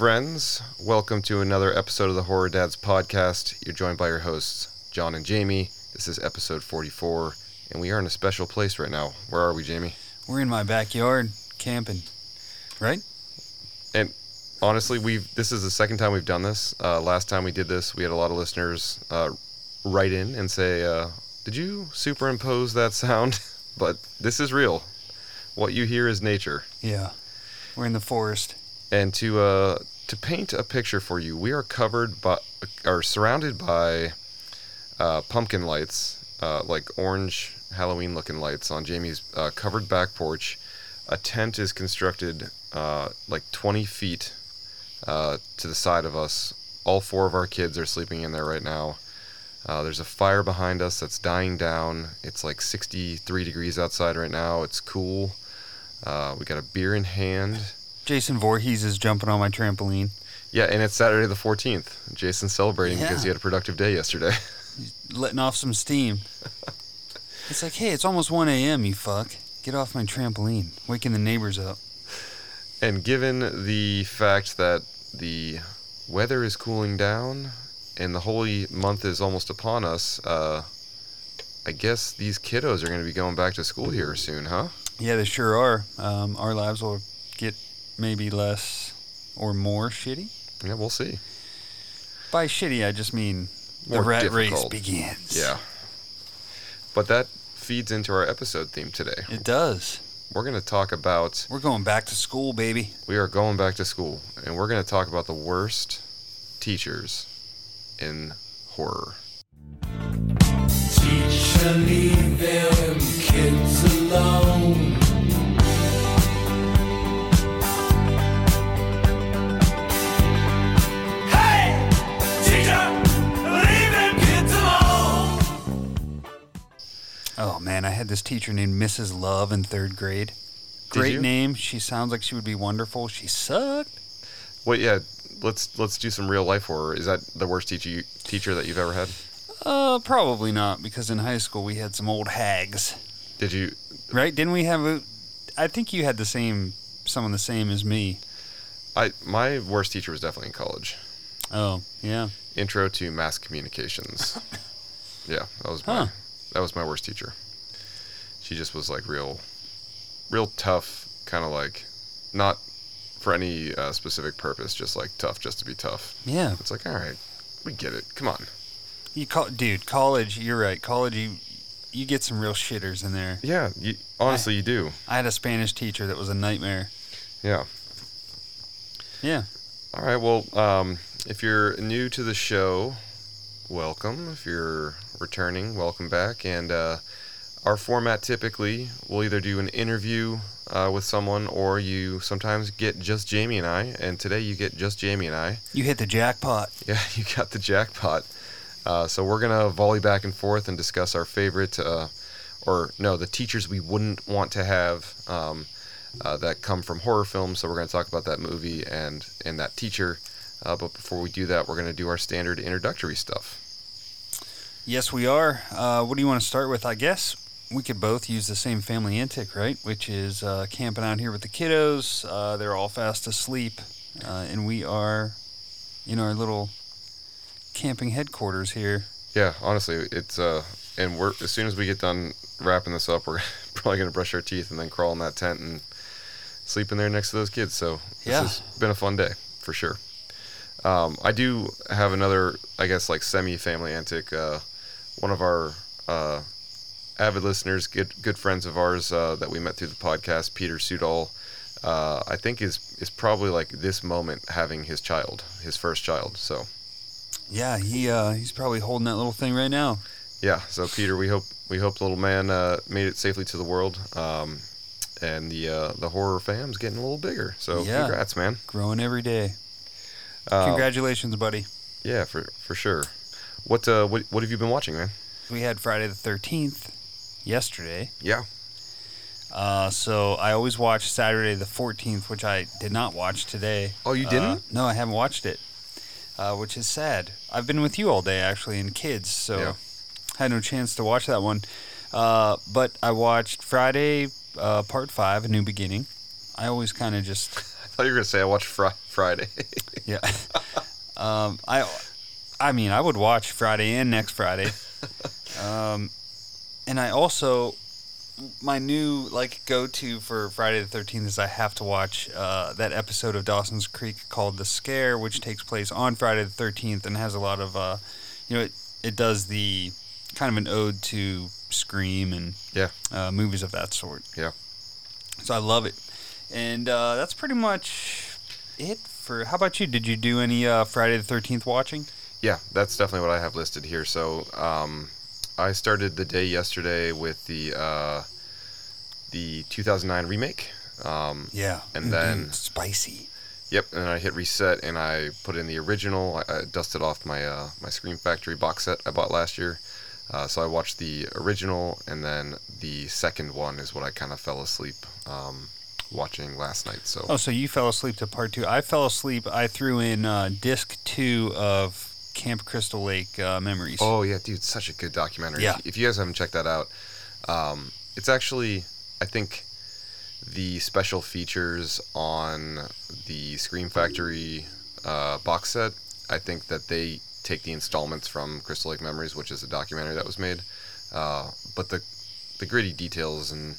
Friends. Welcome to another episode of the Horror Dads podcast. You're joined by your hosts, John and Jamie. This is episode 44, and we are in a special place right now. Where are we, Jamie? We're in my backyard camping, right? And honestly, we've this is the second time we've done this. Uh, last time we did this, we had a lot of listeners uh, write in and say, uh, "Did you superimpose that sound?" but this is real. What you hear is nature. Yeah. We're in the forest. And to uh, to paint a picture for you, we are covered by, are surrounded by uh, pumpkin lights, uh, like orange Halloween-looking lights on Jamie's uh, covered back porch. A tent is constructed uh, like 20 feet uh, to the side of us. All four of our kids are sleeping in there right now. Uh, there's a fire behind us that's dying down. It's like 63 degrees outside right now. It's cool. We got a beer in hand. Jason Voorhees is jumping on my trampoline. Yeah, and it's Saturday the 14th. Jason's celebrating because he had a productive day yesterday. He's letting off some steam. it's like, hey, it's almost 1 a.m., you fuck. Get off my trampoline. Waking the neighbors up. and given the fact that the weather is cooling down and the holy month is almost upon us, uh, I guess these kiddos are going to be going back to school here soon, huh? Yeah, they sure are. Um, our lives will get maybe less or more shitty. Yeah, we'll see. By shitty, I just mean the More rat race begins. Yeah. But that feeds into our episode theme today. It does. We're going to talk about We're going back to school, baby. we are going back to school and we're going to talk about the worst teachers in horror. Teacher, leave them kids alone. Oh man, I had this teacher named Mrs. Love in third grade. Great you? name. She sounds like she would be wonderful. She sucked. Wait, yeah, let's let's do some real life horror. Is that the worst teacher you, teacher that you've ever had? Uh, probably not because in high school we had some old hags, Did you right? Didn't we have a? I think you had the same, someone the same as me. I my worst teacher was definitely in college. Oh yeah. Intro to mass communications. yeah, that was my Huh. That was my worst teacher. She just was like real real tough, kind of like not for any uh, specific purpose, just like tough just to be tough. Yeah. It's like, all right, we get it. Come on. You call, dude. College. You're right. College. You, you get some real shitters in there. Yeah, you, honestly, you do. I had a Spanish teacher that was a nightmare. Yeah. Yeah. All right. Well, um, if you're new to the show, welcome. If you're returning, welcome back. And uh, our format typically, we'll either do an interview uh, with someone, or you sometimes get just Jamie and I. And today you get just Jamie and I. You hit the jackpot. Yeah, you got the jackpot. Uh, so we're gonna volley back and forth and discuss our favorite, uh, or no, the teachers we wouldn't want to have um, uh, that come from horror films. So we're gonna talk about that movie and and that teacher. Uh, but before we do that, we're gonna do our standard introductory stuff. Yes, we are. Uh, what do you want to start with? I guess we could both use the same family antic, right? Which is uh, camping out here with the kiddos. Uh, they're all fast asleep, uh, and we are in our little camping headquarters here. Yeah, honestly, it's uh, and we're as soon as we get done wrapping this up, we're probably gonna brush our teeth and then crawl in that tent and sleep in there next to those kids. So this Yeah. has been a fun day for sure. Um, I do have another, I guess, like semi-family antic. Uh, one of our uh, avid listeners, good good friends of ours uh, that we met through the podcast, Peter Sudol. Uh, I think is is probably like this moment having his child, his first child. So Yeah, he uh, he's probably holding that little thing right now. yeah, so Peter, we hope we hope the little man uh, made it safely to the world, um, and the uh, the horror fam's getting a little bigger. So Yeah. congrats, man! Growing every day. Uh, Congratulations, buddy. yeah, for for sure. What uh what what have you been watching, man? We had Friday the 13th yesterday. Yeah. Uh, so I always watch Saturday the 14th, which I did not watch today. Oh, you Uh, didn't? no, I haven't watched it, uh, which is sad. I've been with you all day actually, and kids, so Yeah. had no chance to watch that one. Uh, but I watched Friday, uh, part five, A New Beginning. I always kind of just I thought you were gonna say I watched Fri- Friday. Yeah. um, I, I mean, I would watch Friday and next Friday. Um, and I also, my new like go to for Friday the Thirteenth is I have to watch uh, that episode of Dawson's Creek called The Scare, which takes place on Friday the Thirteenth and has a lot of, uh, you know, it it does the kind of an ode to Scream and Yeah. uh, movies of that sort. Yeah. So I love it, and uh, that's pretty much it for. How about you? Did you do any uh, Friday the Thirteenth watching? Yeah, that's definitely what I have listed here. So, um, I started the day yesterday with the uh, the 2009 remake. Um, Yeah, And then- Mm, spicy. Yep, and then I hit reset and I put in the original. I, I dusted off my uh, my Scream Factory box set I bought last year. Uh, so I watched the original, and then the second one is what I kind of fell asleep um, watching last night. So Oh, so you fell asleep to part two. I fell asleep. I threw in uh, disc two of Camp Crystal Lake uh, Memories. Oh yeah, dude, such a good documentary. Yeah. If, if you guys haven't checked that out, um, it's actually I think the special features on the Scream Factory uh, box set. I think that they take the installments from Crystal Lake Memories, which is a documentary that was made. Uh, but the the gritty details and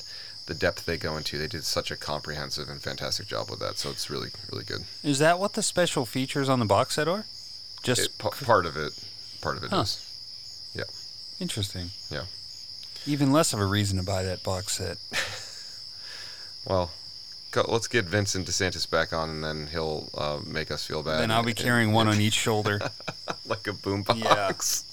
the depth they go into, they did such a comprehensive and fantastic job with that. So it's really really good. Is that what the special features on the box set are? Just It, pa- part of it, part of it is. Huh. Yeah, interesting. Yeah. Even less of a reason to buy that box set. Well, go, let's get Vincent DeSantis back on, and then he'll uh, make us feel bad. then I'll be and- carrying one on each shoulder. like a boombox.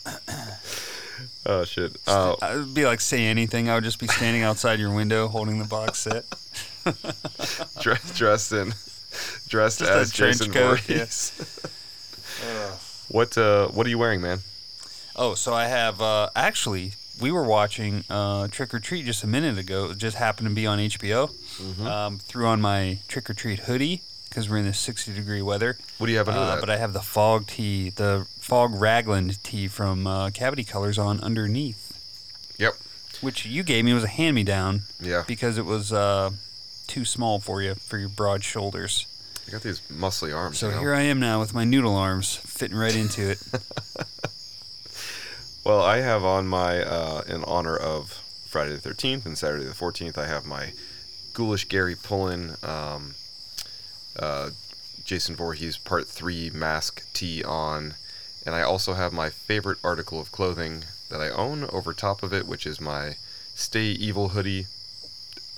oh shit! Uh, I would be like say anything. I would just be standing outside your window holding the box set. dressed, dressed in, dressed Just as Jason coat, Voorhees. What uh, What are you wearing, man? Oh, so I have uh, actually we were watching uh, Trick or Treat just a minute ago. It just happened to be on HBO. Mm-hmm. Um, threw on my Trick or Treat hoodie because we're in this 60 degree weather. What do you have under Uh, that? but I have the fog tee, the fog raglan tee from uh, Cavity Colors on underneath. Yep. Which you gave me was a hand me down yeah, because it was uh, too small for you for your broad shoulders. You got these muscly arms. So you know? here I am now with my noodle arms fitting right into it. Well, I have on my, uh, in honor of Friday the 13th and Saturday the 14th, I have my Ghoulish Gary Pullin, um, uh, Jason Voorhees Part 3 mask tee on. And I also have my favorite article of clothing that I own over top of it, which is my Stay Evil hoodie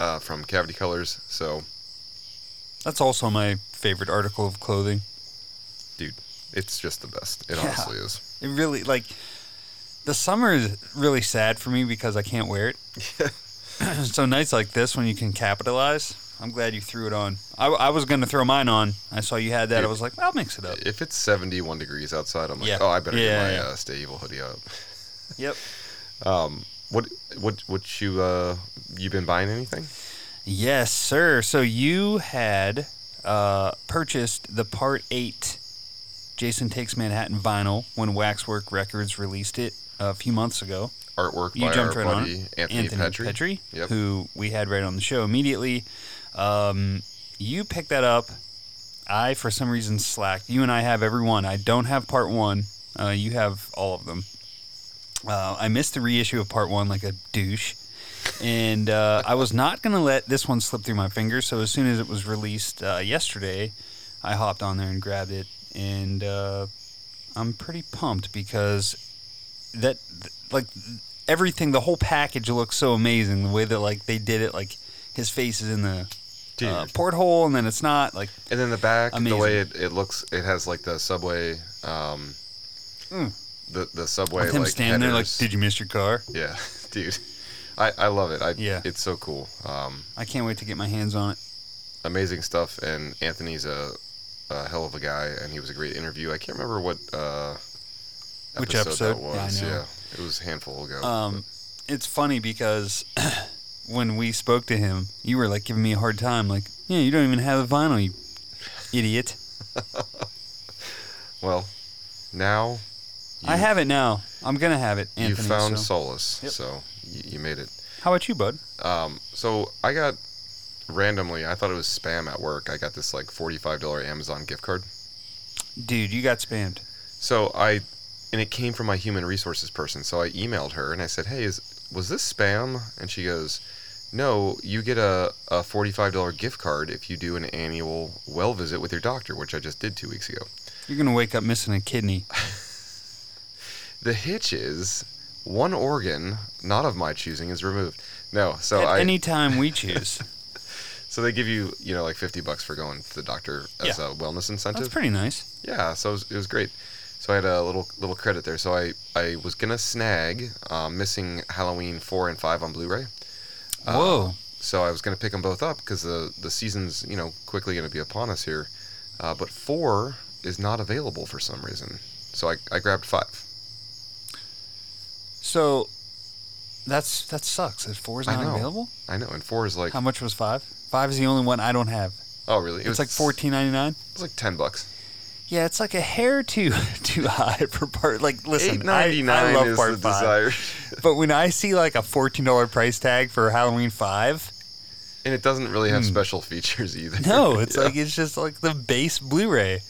uh, from Cavity Colors. So That's also my favorite article of clothing. Dude, it's just the best. It Yeah. honestly is. It really like the summer is really sad for me because I can't wear it. so nights like this when you can capitalize, I'm glad you threw it on. I, I was gonna throw mine on. I saw you had that. I was like, I'll mix it up. If it's 71 degrees outside, I'm like, Yeah. oh, I better Yeah, get my uh, Stay Evil hoodie up. Yep. Um, what what what you uh you been buying anything? Yes, sir. So you had uh, purchased the Part Eight Jason Takes Manhattan vinyl when Waxwork Records released it a few months ago. Artwork You by jumped right on buddy Anthony, Petri, Yep. who we had right on the show immediately. Um, you picked that up. I, for some reason, slacked. You and I have every one. I don't have part one. Uh, you have all of them. Uh, I missed the reissue of part one like a douche. And uh, I was not going to let this one slip through my fingers. So as soon as it was released uh, yesterday, I hopped on there and grabbed it. And uh, I'm pretty pumped because that, like, everything, the whole package looks so amazing. The way that, like, they did it, like, his face is in the uh, porthole and then it's not. Like, and then the back, the way it, it looks, it has like the subway, um, Mm. the the subway with him like standing there, like, did you miss your car? yeah, dude, I I love it. I Yeah. it's so cool. Um, I can't wait to get my hands on it. amazing stuff, and Anthony's a, a hell of a guy, and he was a great interview. I can't remember what uh Which episode, episode? that Yeah, was. know. it was a handful ago. Um, it's funny because when we spoke to him, you were like giving me a hard time, like, yeah, you don't even have a vinyl, you idiot. well, now I have it now. I'm gonna have it, you found so. solace, Yep. so you, you made it. How about you, bud? Um, so I got randomly, I thought it was spam at work. I got this like forty-five dollar Amazon gift card. Dude, you got spammed. So I, and it came from my human resources person. So I emailed her and I said, "Hey, is was this spam?" And she goes, "No, you get a, a forty-five dollar gift card if you do an annual well visit with your doctor, which I just did two weeks ago." You're gonna wake up missing a kidney. The hitch is one organ, not of my choosing, is removed. No, so At I any time we choose. so they give you you know like fifty bucks for going to the doctor as Yeah. a wellness incentive. That's pretty nice. Yeah, so it was, it was great. So I had a little little credit there. So I I was gonna snag um, missing Halloween four and five on Blu-ray. Uh, Whoa. So I was gonna pick them both up because the the season's you know quickly gonna be upon us here. Uh, but four is not available for some reason. So I, I grabbed five. So that's that sucks. That four is I not know. available. I know, and four is like How much was five? Five is the only one I don't have. oh really? It It's like fourteen ninety nine. It was like ten bucks. Yeah, it's like a hair too too high for part. Like, listen, Eight ninety I, I nine love is part the five, desired, but when I see like a fourteen dollar price tag for Halloween five, and it doesn't really have Hmm. special features either. no, it's Yeah. like it's just like the base Blu-ray,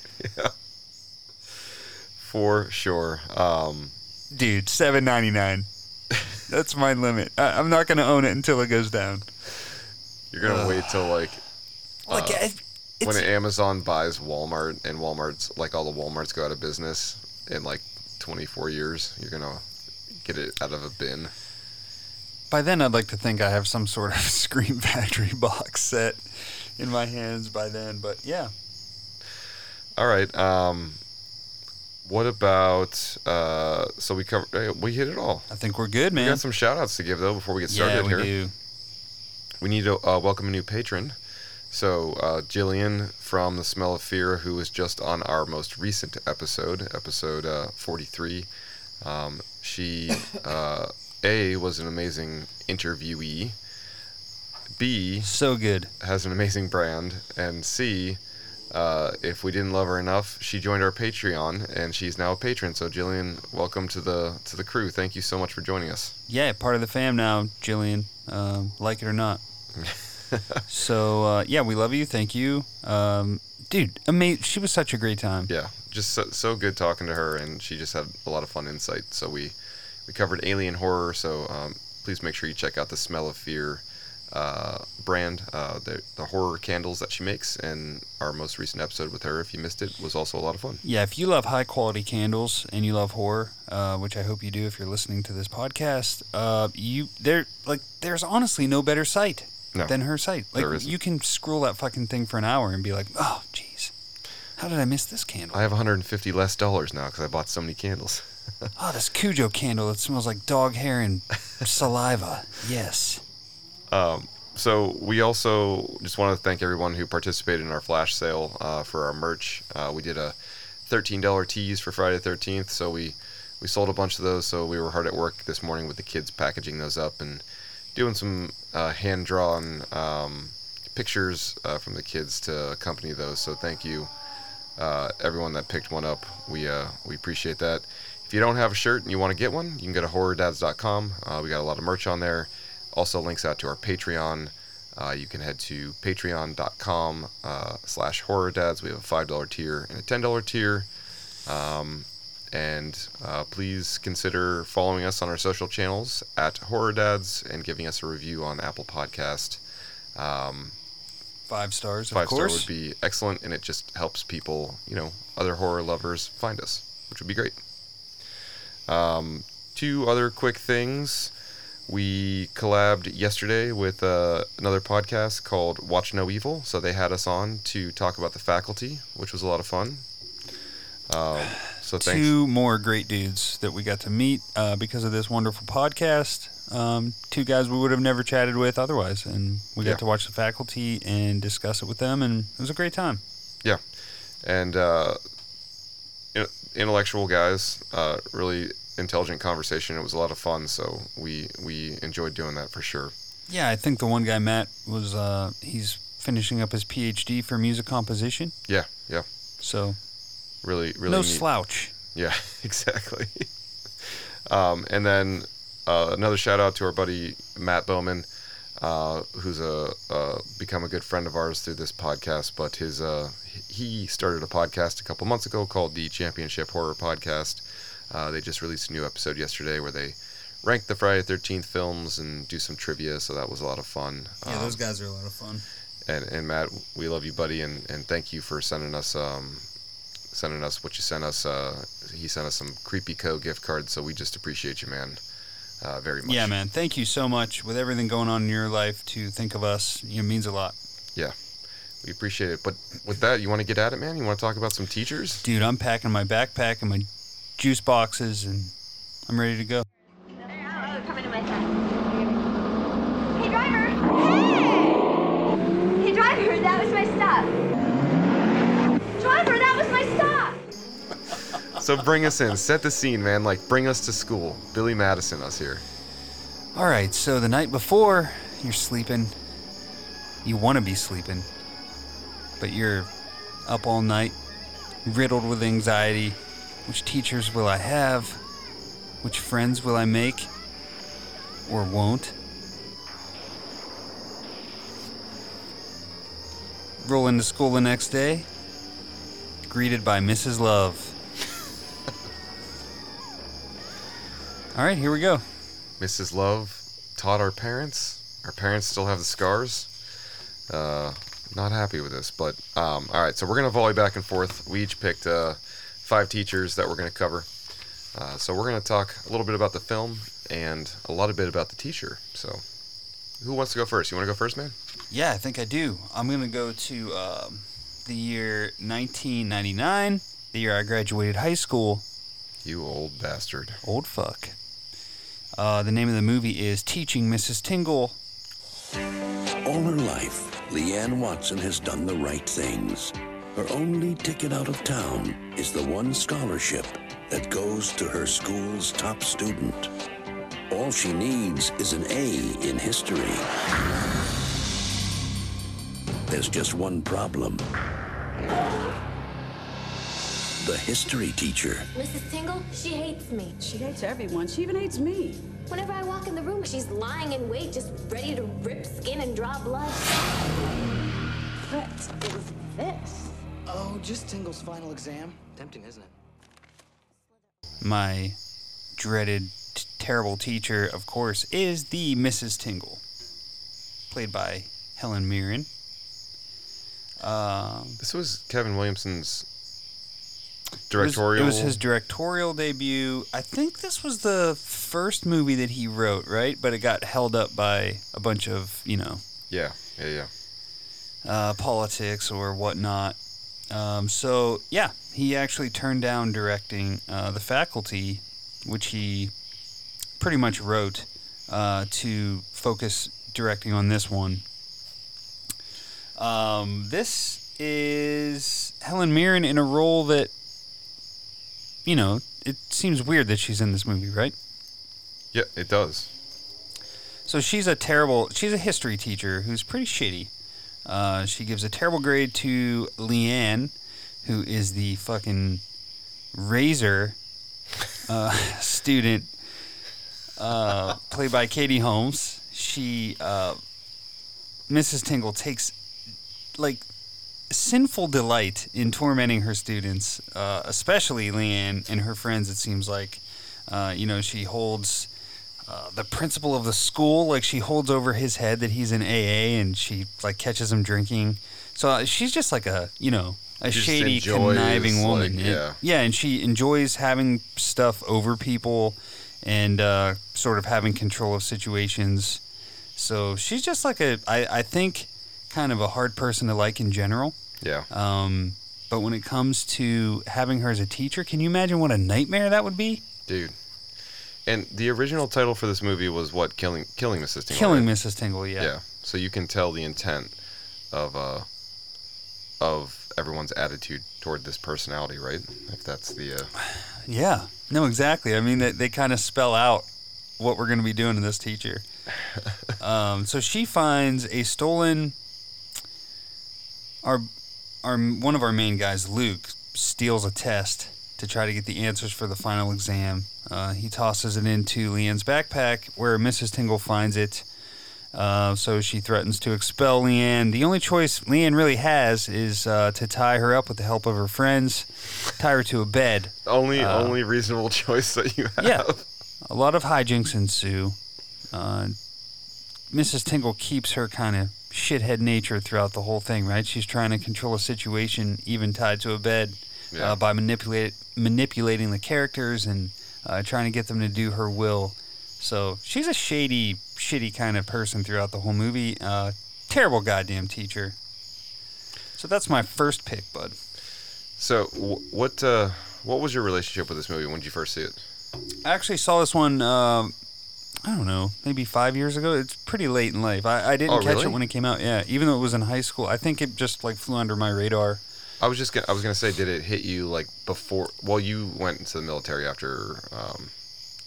for sure. Um, dude. Seven ninety nine. That's my limit. I, I'm not gonna own it until it goes down. you're gonna wait till like Like, Uh, it, when Amazon buys Walmart and Walmart's like all the Walmarts go out of business in like 24 years, you're gonna get it out of a bin. by then, I'd like to think I have some sort of Scream Factory box set in my hands by then. But yeah, All right. Um, what about? Uh, so we covered. We hit it all. I think we're good, man. We got some shout outs to give though before we get started yeah, we here. do. We need to uh, welcome a new patron. So, uh, Jillian from The Smell of Fear, who was just on our most recent episode, episode uh, 43. Um, she, uh, A, was an amazing interviewee, B, So good. has an amazing brand, and C, uh, if we didn't love her enough, she joined our Patreon, and she's now a patron. So, Jillian, welcome to the to the crew. Thank you so much for joining us. Yeah, part of the fam now, Jillian. Um, like it or not. so uh, yeah, we love you. Thank you, um, dude. Amazing. She was such a great time. Yeah, just so, so good talking to her, and she just had a lot of fun insight. So we we covered alien horror. So um, please make sure you check out the Smell of Fear uh, brand, uh, the the horror candles that she makes, and our most recent episode with her. If you missed it, was also a lot of fun. Yeah, if you love high quality candles and you love horror, uh, which I hope you do if you're listening to this podcast, uh, you there like there's honestly no better site No, than her site. Like there isn't. you can scroll that fucking thing for an hour and be like, oh, jeez, how did I miss this candle? I have 150 less dollars now because I bought so many candles. oh, this Cujo candle that smells like dog hair and saliva. Yes. Um, so we also just want to thank everyone who participated in our flash sale uh, for our merch. Uh, we did a $13 tees for Friday the 13th, so we we sold a bunch of those. So we were hard at work this morning with the kids packaging those up and doing some uh, hand drawn um, pictures uh, from the kids to accompany those. So thank you, uh, everyone that picked one up. We uh, we appreciate that. If you don't have a shirt and you want to get one, you can go to horrordads.com. We got a lot of merch on there. Also links out to our Patreon. Uh, you can head to patreon.com uh, slash horror dads. We have a $5 tier and a $10 tier. Um, and uh, please consider following us on our social channels at horror dads and giving us a review on Apple Podcast. Um, Five stars, of five star course. would be excellent, and it just helps people, you know, other horror lovers find us, which would be great. Um, two other quick things. We collabed yesterday with uh, another podcast called Watch No Evil, so they had us on to talk about the faculty, which was a lot of fun. Um, so thanks. two more great dudes that we got to meet uh, because of this wonderful podcast. Um, two guys we would have never chatted with otherwise, and we got Yeah. to watch the faculty and discuss it with them, and it was a great time. Yeah. And uh, intellectual guys. Uh, really intelligent conversation. It was a lot of fun, so we we enjoyed doing that for sure. Yeah, I think the one guy Matt was uh, he's finishing up his PhD for music composition, Yeah, yeah, so really, really. no neat. slouch. Yeah, exactly. um, and then uh, another shout out to our buddy Matt Bowman. uh, who's a uh, become a good friend of ours through this podcast. But his uh, he started a podcast a couple months ago called the Championship Horror Podcast. Uh, they just released a new episode yesterday where they rank the Friday Thirteenth films and do some trivia. So that was a lot of fun. Yeah, Um, those guys are a lot of fun. and, and Matt, we love you, buddy, and, and thank you for sending us um, sending us what you sent us. Uh, he sent us some creepy co gift cards, so we just appreciate you, man, uh, very much. Yeah, man. Thank you so much with everything going on in your life to think of us. You know, means a lot. Yeah. We appreciate it. But with that, you want to get at it, man? You want to talk about some teachers? Dude, I'm packing my backpack and my juice boxes and I'm ready to go. Oh, come into my side. Hey, driver! Hey! Hey, driver, that was my stop. Driver, that was my stop! So bring us in, set the scene, man. Like bring us to school. Billy Madison, us here. All right, so the night before, you're sleeping. You want to be sleeping, but you're up all night, riddled with anxiety. Which teachers will I have? Which friends will I make? Or won't? Roll into school the next day, greeted by Mrs. Love. All right, here we go. Mrs. Love taught our parents. Our parents still have the scars. Uh, not happy with this, but um, all right. So we're gonna volley back and forth. We each picked uh, five teachers that we're gonna cover. Uh, so we're gonna talk a little bit about the film and a lot of bit about the teacher. So, who wants to go first? You want to go first, man? Yeah, I think I do. I'm going to go to um, the year 1999, the year I graduated high school. You old bastard. Old fuck. Uh, the name of the movie is Teaching Mrs. Tingle. All her life, Leigh Ann Watson has done the right things. Her only ticket out of town is the one scholarship that goes to her school's top student. All she needs is an A in history. There's just one problem. The history teacher. Mrs. Tingle, she hates me. She hates everyone. She even hates me. Whenever I walk in the room, she's lying in wait, just ready to rip skin and draw blood. What is this? Oh, just Tingle's final exam. Tempting, isn't it? My dreaded, t- terrible teacher, of course, is the Mrs. Tingle, played by Helen Mirren. Um, This was Kevin Williamson's It was- directorial. It was, his directorial debut. I think this was the first movie that he wrote, right? But it got held up by a bunch of, you know, Yeah, yeah, yeah. uh, politics or whatnot. Um, so, yeah, he actually turned down directing uh, The Faculty, which he pretty much wrote uh, to focus directing on this one. Um, this is Helen Mirren in a role that, you know, it seems weird that she's in this movie, right? Yeah, it does. So she's a terrible, she's a history teacher who's pretty shitty. Uh, she gives a terrible grade to Leigh Ann, who is the fucking razor uh, student, uh, played by Katie Holmes. She, uh, Mrs. Tingle, takes like sinful delight in tormenting her students, uh, especially Leigh Ann and her friends. It seems like, uh, you know, she holds uh, the principal of the school like she holds over his head that he's in AA, and she like catches him drinking. So uh, she's just like a you know a She shady, enjoys, conniving woman. like, And- yeah. yeah, and she enjoys having stuff over people and uh, sort of having control of situations. So she's just like a, I, I think, kind of a hard person to like in general. Yeah. Um, but when it comes to having her as a teacher, can you imagine what a nightmare that would be? Dude. And the original title for this movie was what? Killing Killing Mrs. Tingle. Killing right? Mrs. Tingle, yeah. Yeah. So you can tell the intent of uh of everyone's attitude toward this personality, right? If that's the uh Yeah. No, exactly. I mean, they, they kind of spell out what we're going to be doing to this teacher. um, so she finds a stolen. Our, our one of our main guys, Luke, steals a test to try to get the answers for the final exam. Uh, he tosses it into Leigh Ann's backpack, where Mrs. Tingle finds it. Uh, so she threatens to expel Leigh Ann. The only choice Leigh Ann really has is uh, to tie her up with the help of her friends, tie her to a bed. Only only reasonable choice that you have. Yeah. A lot of hijinks ensue. Uh, Mrs. Tingle keeps her kind of shithead nature throughout the whole thing, right? She's trying to control a situation, even tied to a bed, Yeah. uh, by manipulate, manipulating the characters and uh, trying to get them to do her will. So she's a shady, shitty kind of person throughout the whole movie. Uh, terrible goddamn teacher. So that's my first pick, bud. So wh- what uh, what was your relationship with this movie when did you first see it? I actually saw this one. Uh, I don't know, maybe five years ago. It's pretty late in life. I, I didn't Oh, catch really? it when it came out. Yeah, even though it was in high school, I think it just like flew under my radar. I was just gonna, I was gonna say, did it hit you like before? Well, you went into the military after um,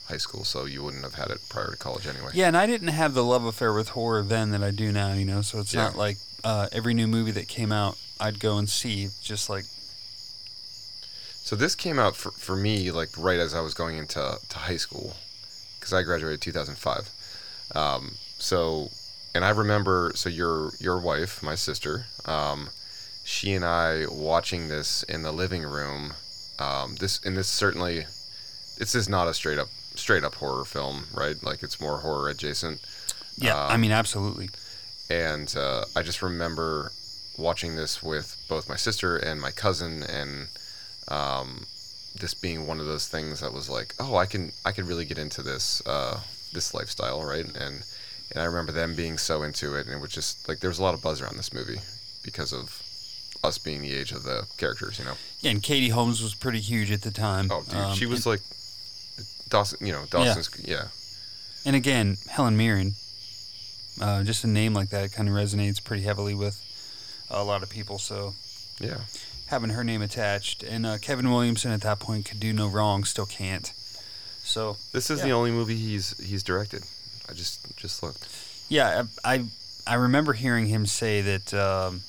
high school, so you wouldn't have had it prior to college anyway. Yeah, and I didn't have the love affair with horror then that I do now. You know, so it's Yeah. not like uh, every new movie that came out I'd go and see. Just like So this came out for, for me like right as I was going into to high school, because I graduated 2005. Um, so, and I remember so your your wife, my sister, um, she and I watching this in the living room. Um, this and this certainly, this is not a straight up straight up horror film, right? Like it's more horror adjacent. yeah, I Um, mean absolutely. and uh, I just remember watching this with both my sister and my cousin, and um, this being one of those things that was like, oh, I can I can really get into this uh, this lifestyle, right? And and I remember them being so into it, and it was just like there was a lot of buzz around this movie because of us being the age of the characters, you know. Yeah, and Katie Holmes was pretty huge at the time. Oh, dude, Um, she was like Dawson, you know, Dawson's, yeah. and again Helen Mirren. Uh, just a name like that kind of resonates pretty heavily with a lot of people. So yeah. having her name attached, and uh, Kevin Williamson at that point could do no wrong, still can't. So This is Yeah. the only movie he's he's directed. I just just looked. yeah, I I, I remember hearing him say that um,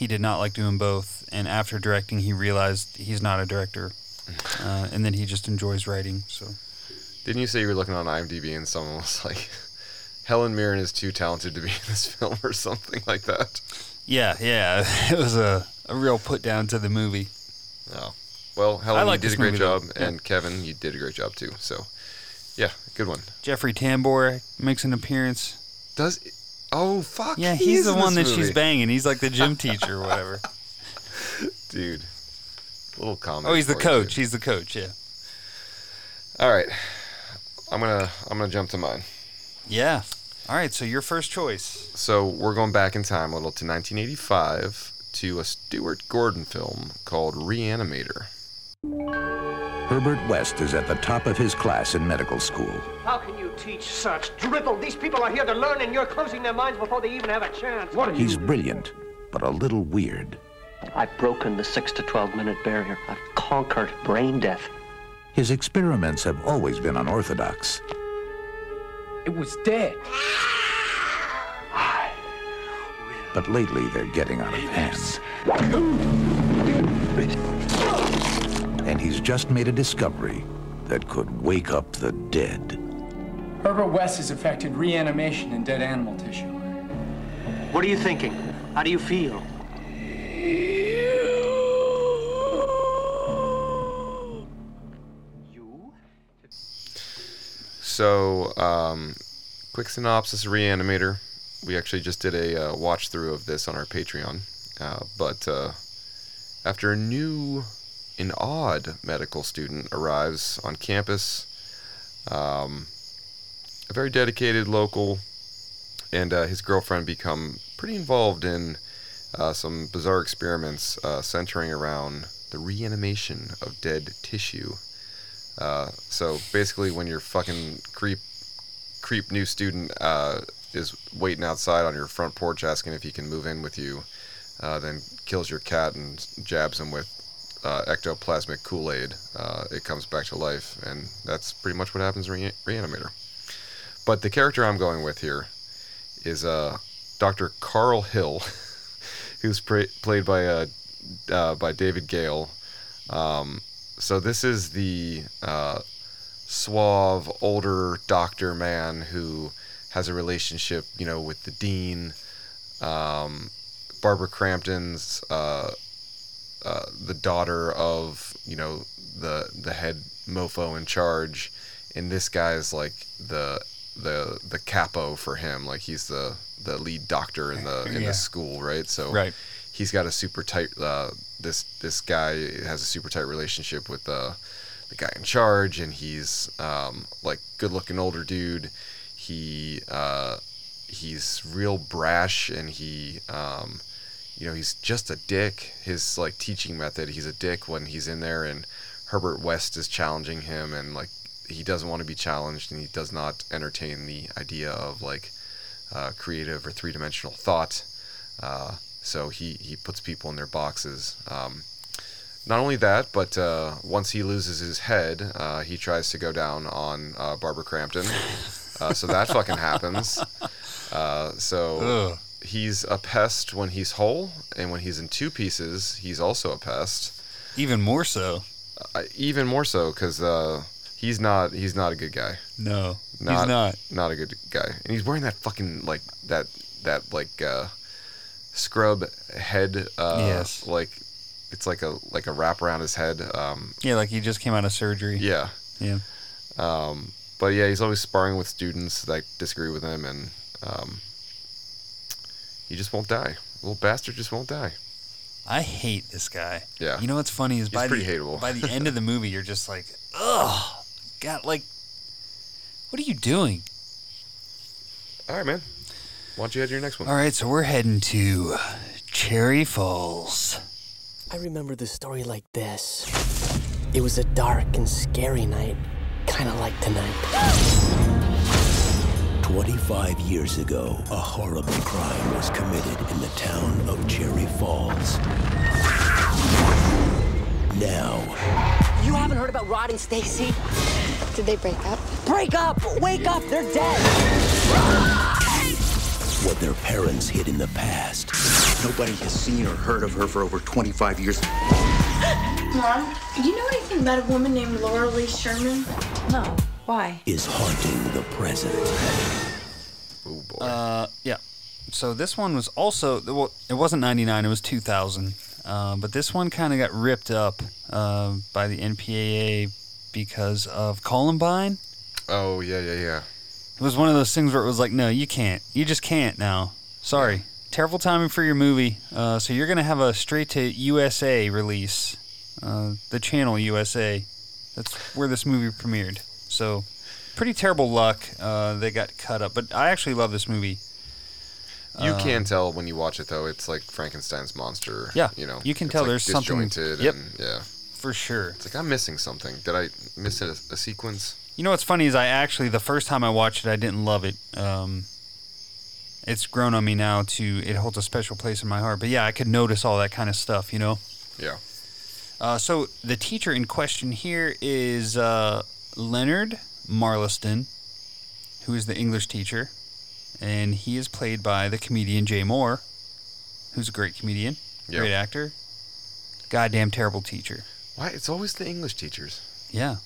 he did not like doing both, and after directing, he realized he's not a director, uh, and then he just enjoys writing. So Didn't you say you were looking on IMDb and someone was like, Helen Mirren is too talented to be in this film or something like that? yeah, yeah, it was a, a real put down to the movie. Oh. Well, Helen, like you did a great though. job, Yeah. and Kevin, you did a great job too. So, yeah, good one. Jeffrey Tambor makes an appearance. Does oh fuck? Yeah, he he's the one that this she's banging. He's like the gym teacher or whatever. dude. Little comment. Oh, he's the for you, coach. He's the coach. Yeah. All right, I'm gonna I'm gonna jump to mine. Yeah. All right. So your first choice. So we're going back in time a little to 1985 to a Stuart Gordon film called Reanimator. Herbert West is at the top of his class in medical school. How can you teach such drivel? These people are here to learn, and you're closing their minds before they even have a chance. What are He's brilliant, but a little weird. I've broken the 6 to 12 minute barrier. I've conquered brain death. His experiments have always been unorthodox. It was dead. But lately, they're getting out of hand. And he's just made a discovery that could wake up the dead. Herbert West has affected reanimation in dead animal tissue. What are you thinking? How do you feel? You? So, um, quick synopsis of Reanimator. We actually just did a uh, watch through of this on our Patreon. Uh, but uh, after a new and odd medical student arrives on campus, um, a very dedicated local and uh, his girlfriend become pretty involved in uh, some bizarre experiments uh, centering around the reanimation of dead tissue. Uh, so basically, when your fucking creep creep new student uh, is waiting outside on your front porch asking if he can move in with you, uh, then kills your cat and jabs him with uh, ectoplasmic Kool-Aid, uh, it comes back to life, and that's pretty much what happens in Re- Reanimator. But the character I'm going with here is uh, Dr. Carl Hill, who's pra- played by uh, uh, by David Gale. Um, so this is the uh, suave older doctor man who has a relationship, you know, with the dean. Um, Barbara Crampton's uh, the daughter of you know the the head mofo in charge, and this guy's like the the the capo for him. Like he's the the lead doctor in the in Yeah. the school, right? So Right. he's got a super tight. Uh, this this guy has a super tight relationship with the the guy in charge, and he's um, like good looking older dude. He uh, he's real brash, and he um, you know he's just a dick. His like teaching method, he's a dick when he's in there, and Herbert West is challenging him, and like he doesn't want to be challenged, and he does not entertain the idea of like uh, creative or three dimensional thought. Uh, so he, he puts people in their boxes. Um, not only that, but uh, once he loses his head, uh, he tries to go down on uh, Barbara Crampton. Uh, so that fucking happens. Uh, so Ugh. He's a pest when he's whole, and when he's in two pieces, he's also a pest. Even more so. Uh, even more so because uh, he's not he's not a good guy. No, Not, he's not. Not a good guy. And he's wearing that fucking like that that like uh scrub head uh Yes. like it's like a like a wrap around his head. Um Yeah, like he just came out of surgery. yeah. Yeah. Um but yeah, he's always sparring with students that disagree with him and um he just won't die. Little bastard just won't die. I hate this guy. Yeah. You know what's funny is He's by pretty the hateable. by the end of the movie, you're just like, ugh, God, like, what are you doing? All right, man. Why don't you head to your next one? All right, so we're heading to Cherry Falls. I remember the story like this. It was a dark and scary night, kind of like tonight. 25 years ago, a horrible crime was committed in the town of Cherry Falls. Now, You haven't heard about Rod and Stacy? Did they break up? Break up! Wake up! They're dead! what their parents hid in the past Nobody has seen or heard of her for over 25 years. Mom, do you know anything about a woman named Laura Lee Sherman? No. Why? is haunting the present. Oh boy. Uh, yeah. So this one was also well, it wasn't 99, it was 2000. Uh, but this one kind of got ripped up uh, by the MPAA because of Columbine. oh yeah, yeah, yeah. It was one of those things where it was like, no, you can't. You just can't now. Sorry. Terrible timing for your movie. Uh, so you're gonna have a straight to USA release, uh, the channel USA. That's where this movie premiered. So pretty terrible luck. Uh, they got cut up, but I actually love this movie. You Um, can tell when you watch it though. It's like Frankenstein's monster. Yeah, you know. you can tell like, there's something- disjointed yep. And, yeah, for sure. it's like I'm missing something. Did I miss a, a sequence? You know what's funny is I actually the first time I watched it I didn't love it. Um, it's grown on me now to it holds a special place in my heart. But yeah, I could notice all that kind of stuff. You know. Yeah. Uh, so the teacher in question here is uh, Leonard Marliston, who is the English teacher, and he is played by the comedian Jay Mohr, who's a great comedian, Yeah. great actor, goddamn terrible teacher. Why? It's always the English teachers. Yeah.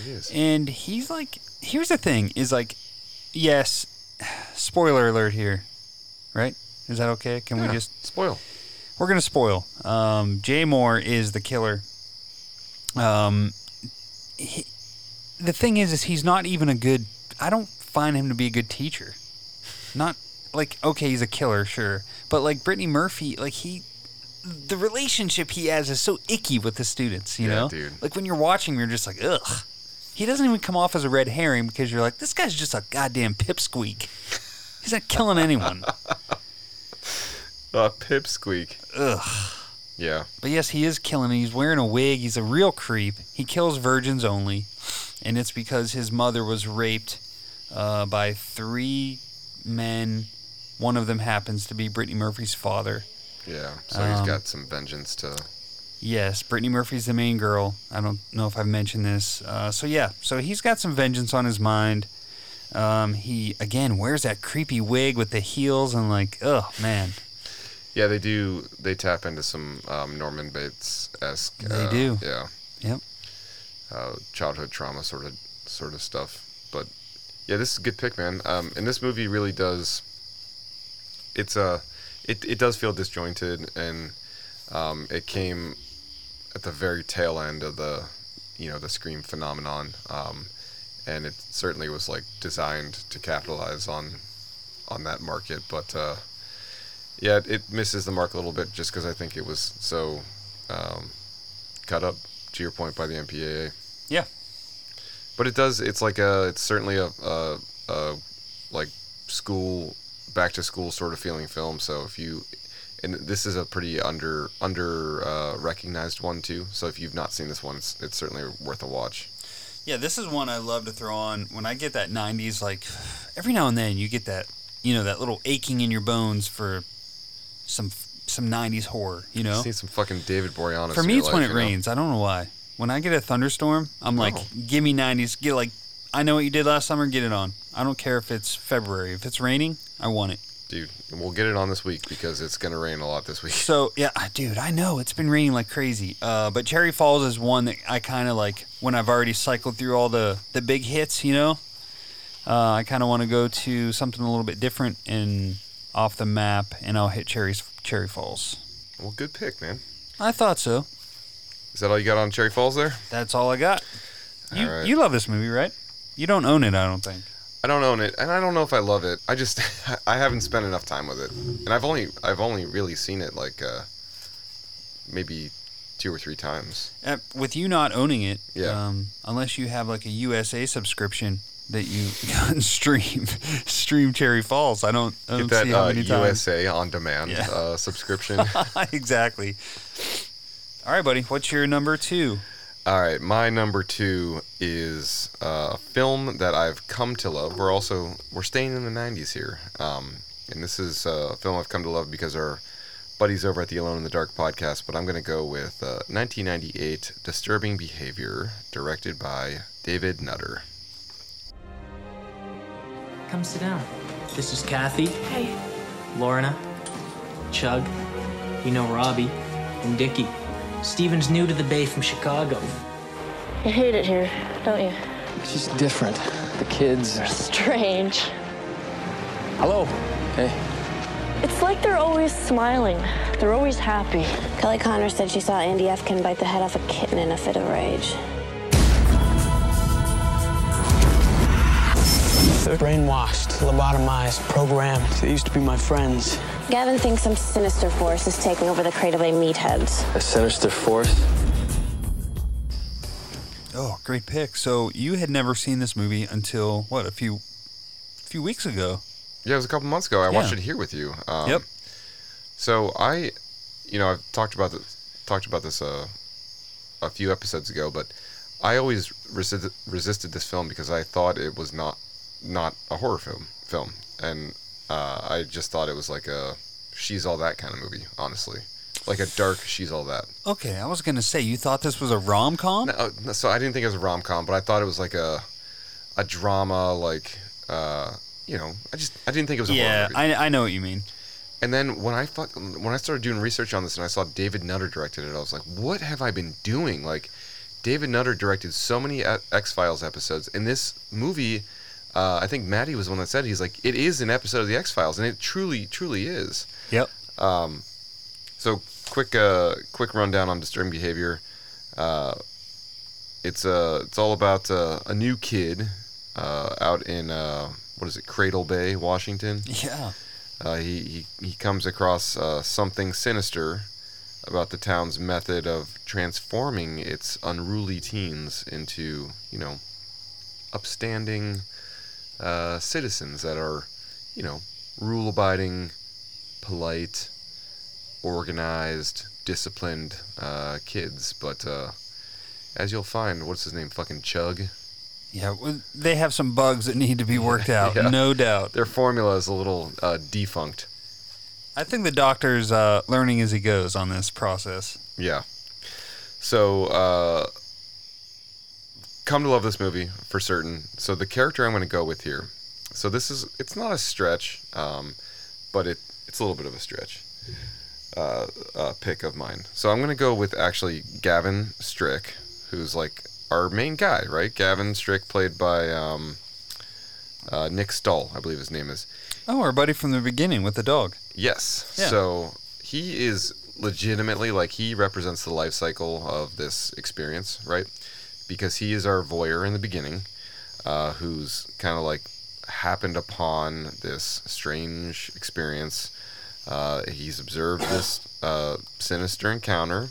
It is. And he's like, here's the thing: is like, yes, spoiler alert here, right? Is that okay? Can we just spoil? We're gonna spoil. Um, Jay Mohr is the killer. Um, he, the thing is, is he's not even a good. I don't find him to be a good teacher. Not like okay, he's a killer, sure, but like Brittany Murphy, like he, the relationship he has is so icky with the students. You Yeah, know, dude. like when you're watching, you're just like, ugh. He doesn't even come off as a red herring because you're like, this guy's just a goddamn pipsqueak. He's not killing anyone. Uh, pipsqueak. Ugh. Yeah. But yes, he is killing. He's wearing a wig. He's a real creep. He kills virgins only, and it's because his mother was raped uh, by three men. One of them happens to be Brittany Murphy's father. Yeah. So he's Um, got some vengeance to. Yes, Brittany Murphy's the main girl. I don't know if I've mentioned this. Uh, so yeah, so he's got some vengeance on his mind. Um, he again wears that creepy wig with the heels and like, oh man, Yeah, they do. They tap into some um, Norman Bates esque. They do. Yeah. Yep. Uh, childhood trauma sort of sort of stuff, but Yeah, this is a good pick, man. Um, and this movie really does. It's a, it it does feel disjointed, and um, it came at the very tail end of the, you know, the Scream phenomenon, um, and it certainly was like designed to capitalize on, on that market. But uh, yeah, it, it misses the mark a little bit just because I think it was so, um, cut up. To your point, by the MPAA. Yeah. But it does. It's like a. It's certainly a, a, a like school, back to school sort of feeling film. So if you, and this is a pretty under under uh, recognized one too. So if you've not seen this one, it's it's certainly worth a watch. Yeah, this is one I love to throw on when I get that '90s. Like every now and then, you get that, you know, that little aching in your bones for some some '90s horror. You know, Just need some fucking David Boreanaz. For me, it's when it you know? rains. I don't know why. When I get a thunderstorm, I'm like, Oh. give me 90s. Get like, I know what you did last summer. Get it on. I don't care if it's February. If it's raining, I want it. Dude, we'll get it on this week because it's gonna rain a lot this week. So yeah, dude, I know it's been raining like crazy. Uh, but Cherry Falls is one that I kind of like when I've already cycled through all the the big hits. You know, uh, I kind of want to go to something a little bit different and off the map, and I'll hit Cherry's Cherry Falls. Well, good pick, man. I thought so. Is that all you got on Cherry Falls there? That's all I got. You right. you love this movie, right? You don't own it, I don't think. I don't own it, and I don't know if I love it. I just I haven't spent enough time with it, and I've only I've only really seen it like uh, maybe two or three times. Uh, with you not owning it, Yeah. um, unless you have like a USA subscription that you can stream stream Cherry Falls, I don't, I don't Get that see how uh, many times. USA on demand Yeah. uh, subscription. exactly. All right, buddy. What's your number two? All right, my number two is uh, a film that I've come to love. We're also we're staying in the '90s here, um, and this is uh, a film I've come to love because our buddies over at the Alone in the Dark podcast. But I'm going to go with uh, 1998 Disturbing Behavior, directed by David Nutter. Come sit down. This is Kathy. Hey. Lorna. Chug. You know Robbie. And Dickie. Steven's new to the Bay from Chicago. You hate it here, don't you? It's just different. The kids. are- Strange. Hello. Hey. It's like they're always smiling. They're always happy. Kelly Connor said she saw Andy Efkin bite the head off a kitten in a fit of rage. They're brainwashed, lobotomized, programmed. They used to be my friends. Gavin thinks some sinister force is taking over the Cradle Bay meatheads. A sinister force. Oh, great pick. So you had never seen this movie until what? A few, few weeks ago. Yeah, it was a couple months ago. I watched it here with you. Um, Yep. So I, you know, I've talked about this, talked about this uh, a few episodes ago, but I always resisted, resisted this film because I thought it was not not a horror film film, and uh, I just thought it was like a she's all that kind of movie, honestly, like a dark she's all that. Okay, I was gonna say you thought this was a rom com. No, no, so I didn't think it was a rom com, but I thought it was like a a drama, like uh, you know, I just I didn't think it was a Yeah. I, I know what you mean. And then when I fuck, when I started doing research on this and I saw David Nutter directed it, I was like, what have I been doing? Like, David Nutter directed so many X Files episodes, and this movie, uh, I think Maddie was the one that said he's like, it is an episode of the X Files, and it truly, truly is. Yep. Um, so quick, uh, quick rundown on disturbing behavior. Uh, it's uh, it's all about uh, a new kid uh, out in uh, what is it, Cradle Bay, Washington. Yeah. Uh, he, he he comes across uh, something sinister about the town's method of transforming its unruly teens into, you know, upstanding uh, citizens that are, you know, rule-abiding, polite, organized, disciplined uh, kids. But uh, as you'll find, what's his name? Fucking Chug. Yeah, well, they have some bugs that need to be worked out, Yeah. no doubt. Their formula is a little uh, defunct. I think the doctor's uh, learning as he goes on this process. Yeah. So, uh, come to love this movie for certain. So the character I'm going to go with here. So this is it's not a stretch, um, but it it's a little bit of a stretch. Uh, uh, pick of mine. So I'm going to go with actually Gavin Strick, who's like our main guy, right? Gavin Strick, played by um, Uh, Nick Stahl, I believe his name is. Oh, our buddy from the beginning with the dog. Yes. Yeah. So he is legitimately like he represents the life cycle of this experience, right? Because he is our voyeur in the beginning, uh, who's kind of like happened upon this strange experience. Uh, he's observed this uh, sinister encounter,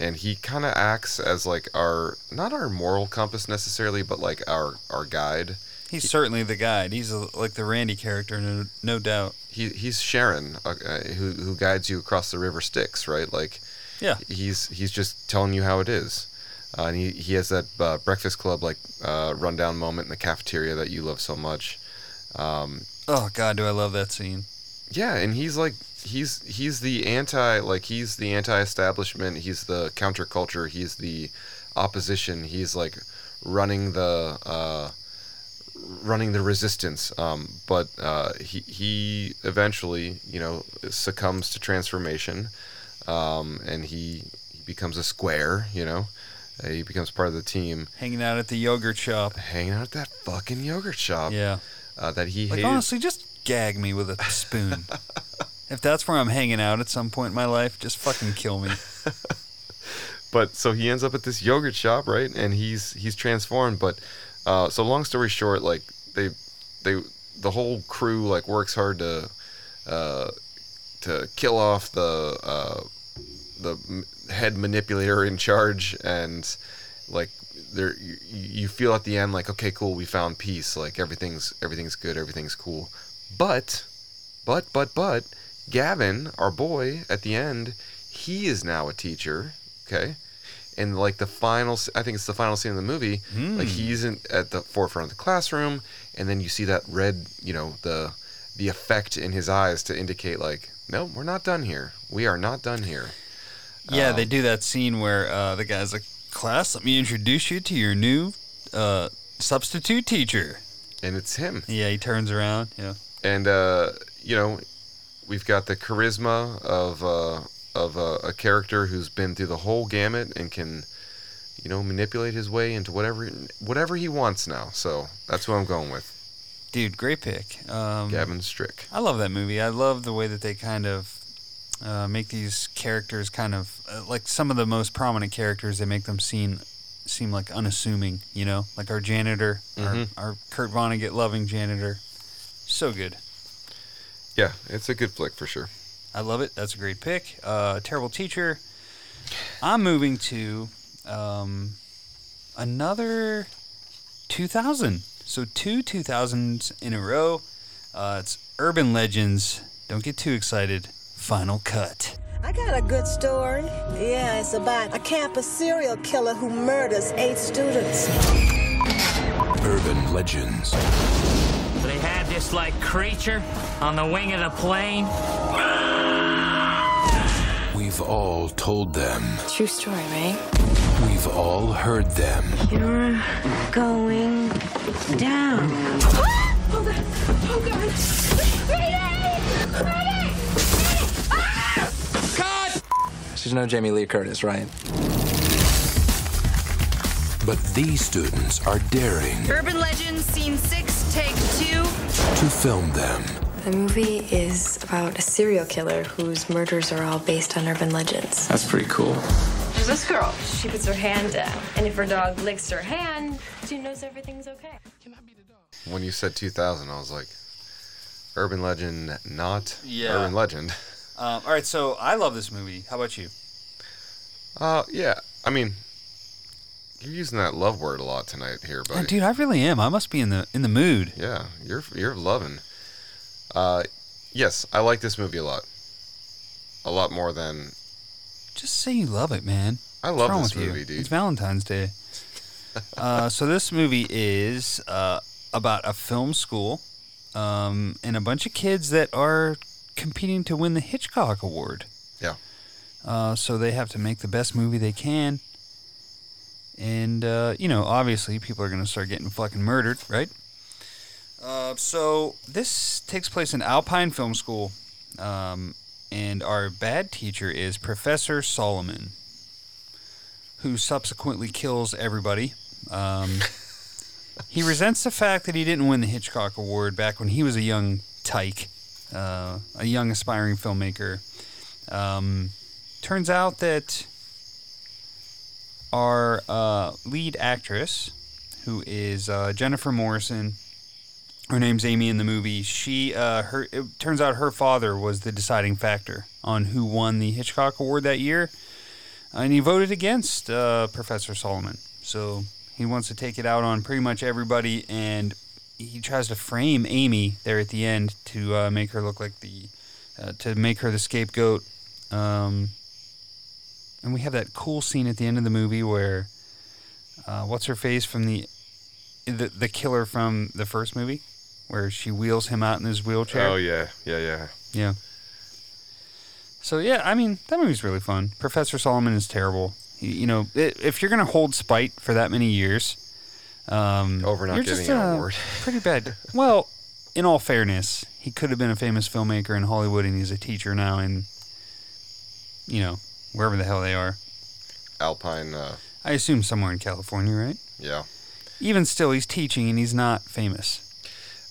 and he kind of acts as like our not our moral compass necessarily, but like our our guide. He's certainly the guide. He's a, like the Randy character, no, no doubt. he he's Charon, uh, uh, who who guides you across the river Styx, right? Like, Yeah. he's he's just telling you how it is, uh, and he he has that uh, Breakfast Club like uh, rundown moment in the cafeteria that you love so much. Um, Oh God, do I love that scene? yeah, and he's like he's he's the anti like he's the anti-establishment. He's the counterculture. He's the opposition. He's like running the uh, running the resistance. Um, but uh, he he eventually you know succumbs to transformation, um, and he he becomes a square. You know, Uh, he becomes part of the team. Hanging out at the yogurt shop. Hanging out at that fucking yogurt shop. Yeah. Uh, that he Like hated. honestly, just gag me with a spoon. if that's where I'm hanging out at some point in my life, just fucking kill me. but so he ends up at this yogurt shop, right? And he's he's transformed. But uh, so long story short, like they they the whole crew like works hard to uh, to kill off the uh, the head manipulator in charge, and like there you, you feel at the end like okay, cool, we found peace. Like everything's everything's good, everything's cool. But but but but Gavin, our boy, at the end, he is now a teacher. Okay, and like the final, i think it's the final scene of the movie. Hmm. Like he's in, at the forefront of the classroom, and then you see that red, you know, the the effect in his eyes to indicate like, no, we're not done here. We are not done here. Yeah, Um, they do that scene where uh, the guy's like, "Class, let me introduce you to your new uh, substitute teacher." And it's him. Yeah, he turns around. Yeah. and uh, you know, we've got the charisma of uh, of uh, a character who's been through the whole gamut and can, you know, manipulate his way into whatever whatever he wants now. So that's who I'm going with. Dude, great pick. Um, Gavin Strick. I love that movie. I love the way that they kind of uh, make these characters kind of uh, like some of the most prominent characters. They make them seem seem like unassuming. You know, like our janitor, Mhm. our, our Kurt Vonnegut loving janitor. So good. Yeah, it's a good flick for sure. I love it. That's a great pick. Uh, terrible teacher. I'm moving to um, another 2000. So two 2000s in a row. Uh, it's Urban Legends. Don't get too excited. Final cut. I got a good story. Yeah, it's about a campus serial killer who murders eight students. Urban legends. They had this like creature on the wing of the plane. We've all told them. True story, right? We've all heard them. You're going down. Oh god! Oh god! Ready! Ready! She's no Jamie Lee Curtis, right? But these students are daring Urban Legends, Scene 6, Take 2. to film them. The movie is about a serial killer whose murders are all based on urban legends. That's pretty cool. There's this girl. She puts her hand down, and if her dog licks her hand, she knows everything's okay. When you said 2000, I was like, urban legend, not Yeah. urban legend. Um, all right, so I love this movie. How about you? Uh, yeah. I mean, you're using that love word a lot tonight here, Yeah, dude, I really am. I must be in the in the mood. Yeah, you're you're loving. Uh, yes, I like this movie a lot. A lot more than Just say you love it, man. I What's love wrong this with you? movie, dude. It's Valentine's Day. uh, so this movie is uh, about a film school um, and a bunch of kids that are competing to win the Hitchcock Award. Yeah. Uh, so they have to make the best movie they can. And, uh, you know, obviously people are going to start getting fucking murdered, right? Uh, so this takes place in Alpine Film School. Um, and our bad teacher is Professor Solomon, who subsequently kills everybody. Um, he resents the fact that he didn't win the Hitchcock Award back when he was a young tyke, uh, a young aspiring filmmaker. Um, turns out that our uh, lead actress, who is uh, Jennifer Morrison, her name's Amy in the movie. She, uh, her, it turns out her father was the deciding factor on who won the Hitchcock Award that year, and he voted against uh, Professor Solomon. So he wants to take it out on pretty much everybody, and he tries to frame Amy there at the end to uh, make her look like the, uh, to make her the scapegoat. Um, and we have that cool scene at the end of the movie where, uh, what's her face from the, the the killer from the first movie, where she wheels him out in his wheelchair. Oh yeah, yeah, yeah. Yeah. So yeah, I mean that movie's really fun. Professor Solomon is terrible. You, you know, if you're gonna hold spite for that many years, um, Over not just, an award. pretty bad. Well, in all fairness, he could have been a famous filmmaker in Hollywood, and he's a teacher now in, you know, wherever the hell they are. Alpine. Uh, I assume somewhere in California, right? yeah. Even still, he's teaching and he's not famous.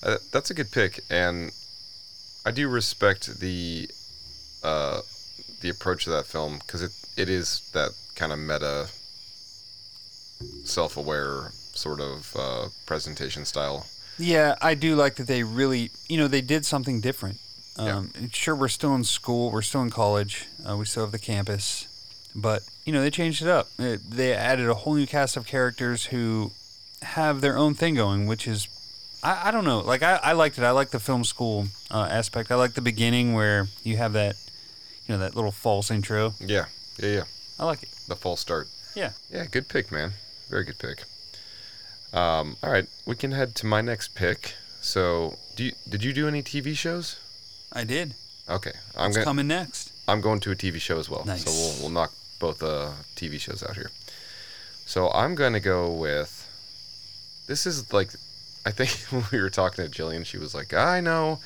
Uh, that's a good pick, and I do respect the uh, the approach of that film because it it is that kind of meta, self-aware sort of uh, presentation style. Yeah, I do like that they really, you know, they did something different. Um, Sure, we're still in school, we're still in college, uh, we still have the campus, but you know, they changed it up. Uh, They added a whole new cast of characters who have their own thing going, which is, I, I don't know, like I, I liked it. I like the film school uh, aspect. I like the beginning where you have that, you know, that little false intro. Yeah, yeah, yeah. I like it. The false start. Yeah. Yeah, good pick, man. Very good pick. Um, all right, we can head to my next pick. So, do you, did you do any TV shows? I did. Okay, I'm What's gonna, coming next? I'm going to a TV show as well. Nice. So we'll we'll knock both uh, TV shows out here. So I'm gonna go with. This is like, I think when we were talking to Jillian, she was like, "I know,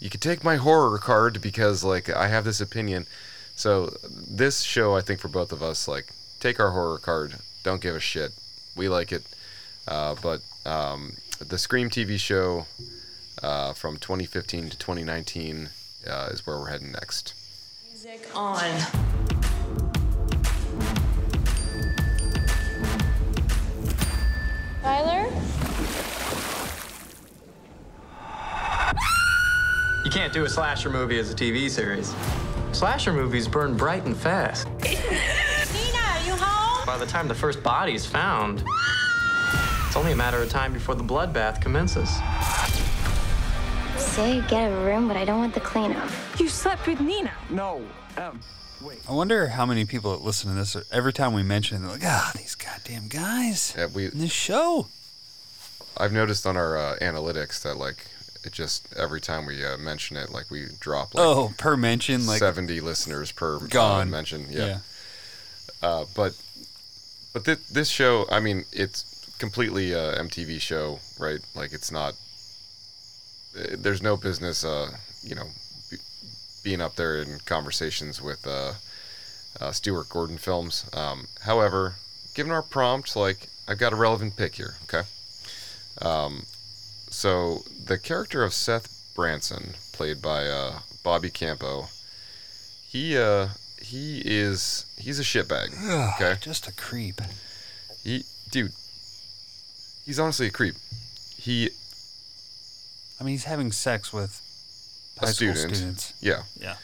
you could take my horror card because like I have this opinion." So this show, I think for both of us, like take our horror card. Don't give a shit. We like it. Uh, but um, the Scream TV show uh, from 2015 to 2019 uh, is where we're heading next. Music on. Tyler? You can't do a slasher movie as a TV series. Slasher movies burn bright and fast. Nina, you home? By the time the first body is found, it's only a matter of time before the bloodbath commences. Say get a room, but I don't want the cleanup. You slept with Nina. No. Um, wait. I wonder how many people that listen to this every time we mention it, they're like, ah, these goddamn guys Yeah, we in this show. I've noticed on our uh, analytics that like it just every time we uh, mention it, like we drop like oh, per mention, like 70 listeners per uh, Gone. mention. Yeah. Uh, but but th- this show, I mean, it's completely a MTV show, right? Like it's not. eh, There's no business, uh, you know, be, being up there in conversations with uh, uh, Stuart Gordon films. Um, however, given our prompt, like I've got a relevant pick here. Okay. Um, so the character of Seth Branson, played by uh, Bobby Campo, he uh, he is he's a shitbag. Okay, just a creep. He, dude, he's honestly a creep. He I mean, he's having sex with a high school student. students. Yeah. Yeah.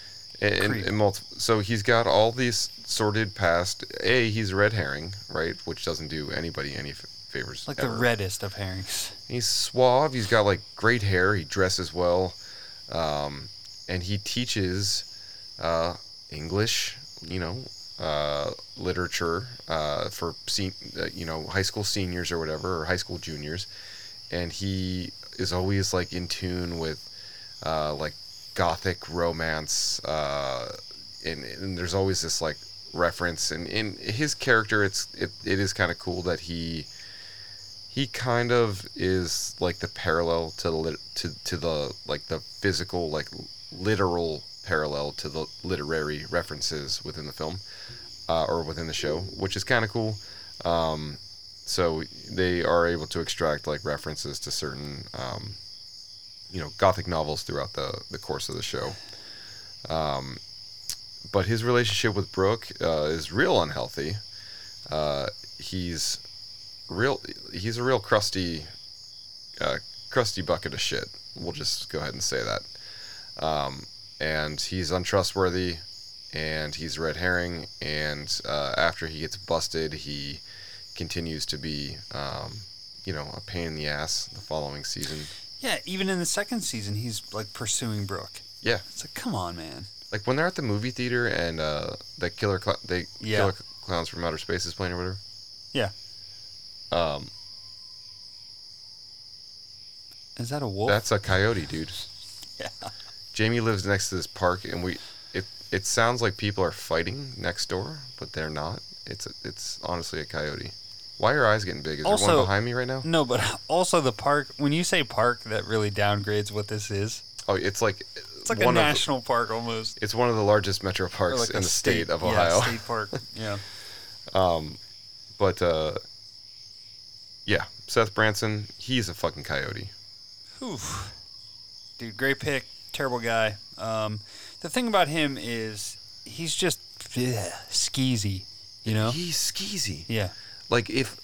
And, Creep. and multi- so he's got all these sordid past. A, he's a red herring, right? Which doesn't do anybody any f- favors. Like ever. the reddest of herrings. He's suave. He's got like great hair. He dresses well, um, and he teaches uh, English. You know, uh, literature uh, for sen- uh, you know high school seniors or whatever, or high school juniors. And he is always like in tune with uh, like gothic romance. Uh, and, and there's always this like reference. And in his character, it's it, it is kind of cool that he he kind of is like the parallel to the to to the like the physical like literal parallel to the literary references within the film uh, or within the show, which is kind of cool. Um, so they are able to extract like references to certain, um, you know, gothic novels throughout the the course of the show. Um, but his relationship with Brooke uh, is real unhealthy. Uh, he's real. He's a real crusty, uh, crusty bucket of shit. We'll just go ahead and say that. Um, and he's untrustworthy, and he's a red herring. And uh, after he gets busted, he continues to be, um, you know, a pain in the ass the following season. Yeah, even in the second season, he's like pursuing Brooke. Yeah, It's like, come on, man. like when they're at the movie theater and uh, the killer, cl- they Yeah. killer clowns from outer space is playing or whatever. Yeah. Um, Is that a wolf? That's a coyote, dude. Yeah. Jamie lives next to this park, and we it it sounds like people are fighting next door, but they're not. It's a, it's honestly a coyote. Why are your eyes getting big? Is there one behind me right now? No, but also the park. When you say park, that really downgrades what this is. Oh, it's like It's like a of the- national park almost. It's one of the largest metro parks like in the state, of yeah, Ohio. state park. Yeah. um, but uh, yeah, Seth Branson, he's a fucking coyote. Oof. Dude, great pick. Terrible guy. Um, the thing about him is he's just bleh, skeezy. You know? He's skeezy. Yeah. Like if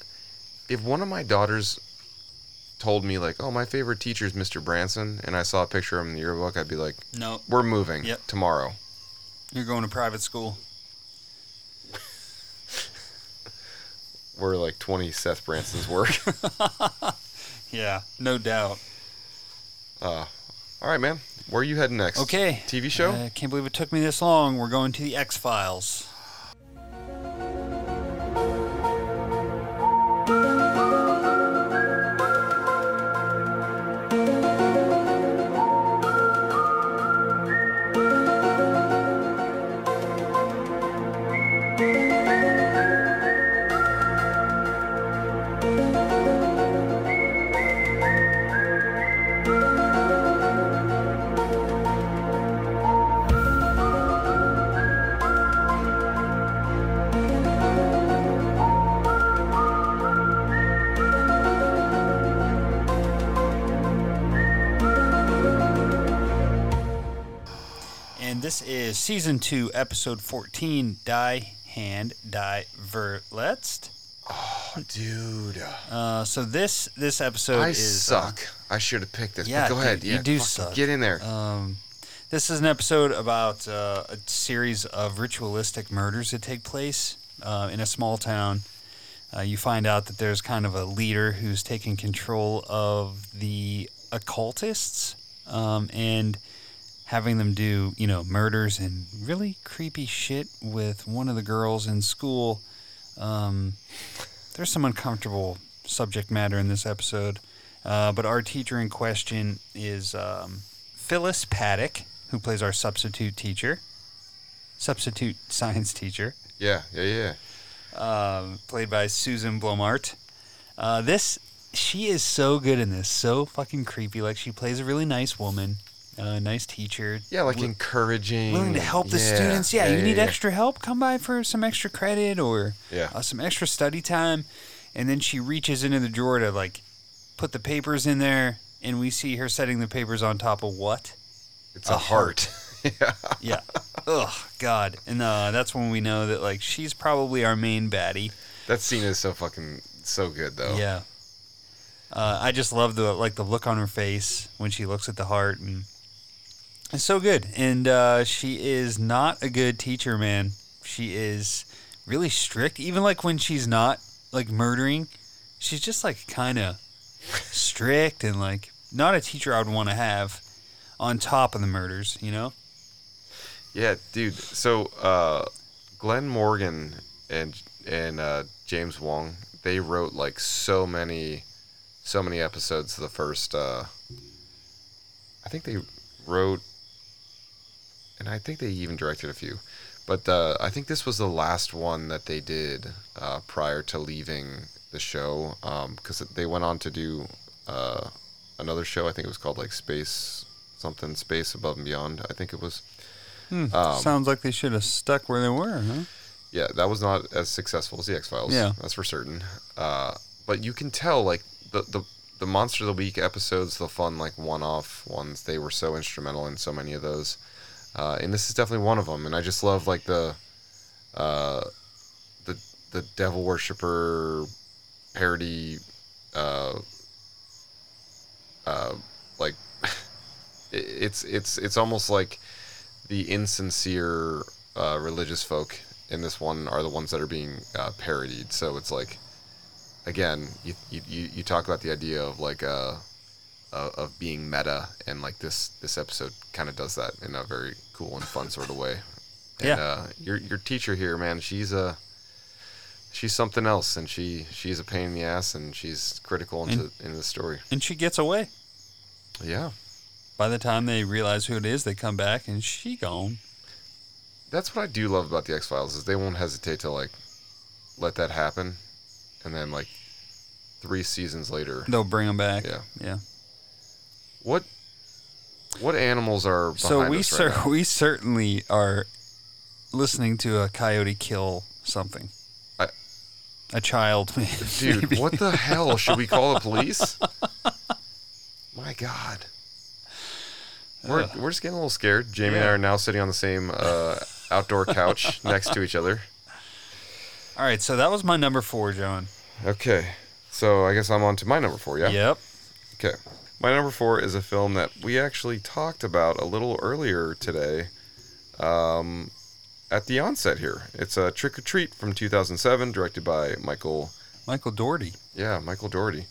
if one of my daughters told me like, "Oh, my favorite teacher is Mr. Branson," and I saw a picture of him in the yearbook, I'd be like, No. we're moving Yep. tomorrow." You're going to private school. Where like 20 Seth Branson's work. Yeah, no doubt. uh, all right, man. Where are you heading next? Okay. TV show? I can't believe it took me this long. We're going to the X Files. Season two, episode 14 Die Hand Die Verletzt. Oh, dude. Uh, so this this episode I is uh, suck. I should have picked this. Yeah, but go ahead. dude, Yeah, you do suck. Get in there. Um, this is an episode about uh, a series of ritualistic murders that take place uh, in a small town. Uh, you find out that there's kind of a leader who's taking control of the occultists um, and having them do, you know, murders and really creepy shit with one of the girls in school. Um, there's some uncomfortable subject matter in this episode. Uh, but our teacher in question is um, Phyllis Paddock, who plays our substitute teacher, substitute science teacher, yeah, yeah, yeah. um, played by Susan Blommaert. Uh, this, she is so good in this, so fucking creepy. Like she plays a really nice woman, a nice teacher. Yeah, like wi- encouraging. willing to help the Yeah, students. Yeah, you need yeah. extra help. Come by for some extra credit or Yeah. uh, some extra study time. And then she reaches into the drawer to like put the papers in there, and we see her setting the papers on top of what? It's a, heart. yeah. Yeah. Ugh, God. And uh, that's when we know that like she's probably our main baddie. That scene is so fucking so good though. Yeah. Uh, I just love the like the look on her face when she looks at the heart, and it's so good. And uh, she is not a good teacher, man. She is really strict. Even like when she's not like murdering, she's just like kind of strict and like not a teacher I would want to have on top of the murders. You know? Yeah, dude. So uh, Glenn Morgan and and uh, James Wong, they wrote like so many, so many episodes. The first, uh, I think they wrote, and I think they even directed a few. But uh, I think this was the last one that they did uh, prior to leaving the show, because they went on to do uh, another show. I think it was called like Space something, Space Above and Beyond. I think it was. Hmm. Um, Sounds like they should have stuck where they were, huh? Yeah, that was not as successful as the X Files. Yeah. that's for certain. Uh, but you can tell like the the the monster of the week episodes, the fun like one-off ones, they were so instrumental in so many of those. Uh, and this is definitely one of them. And I just love like the uh, the the devil worshiper parody uh, uh, like it- it's it's it's almost like the insincere uh, religious folk in this one are the ones that are being uh, parodied. So it's like again, you, you you you talk about the idea of like uh, uh of being meta, and like this this episode kind of does that in a very cool and fun sort of way. And, Yeah. Uh, your your teacher here, man, she's a she's something else, and she she's a pain in the ass, and she's critical into into the story. And she gets away. Yeah. By the time they realize who it is, they come back and she gone. That's what I do love about the X Files is they won't hesitate to like let that happen, and then like three seasons later They'll bring them back. Yeah. Yeah. What what animals are behind So we right cer- we certainly are listening to a coyote kill something. I- a child, Dude, maybe. what the hell? Should we call the police? My God. We're, we're just getting a little scared. Jamie and I are now sitting on the same uh, outdoor couch next to each other. All right, so that was my number four, John. Okay. So I guess I'm on to my number four, yeah? Yep. Okay. My number four is a film that we actually talked about a little earlier today um, at the onset here. It's a Trick 'r Treat from 2007, directed by Michael. Michael Dougherty. Yeah, Michael Dougherty.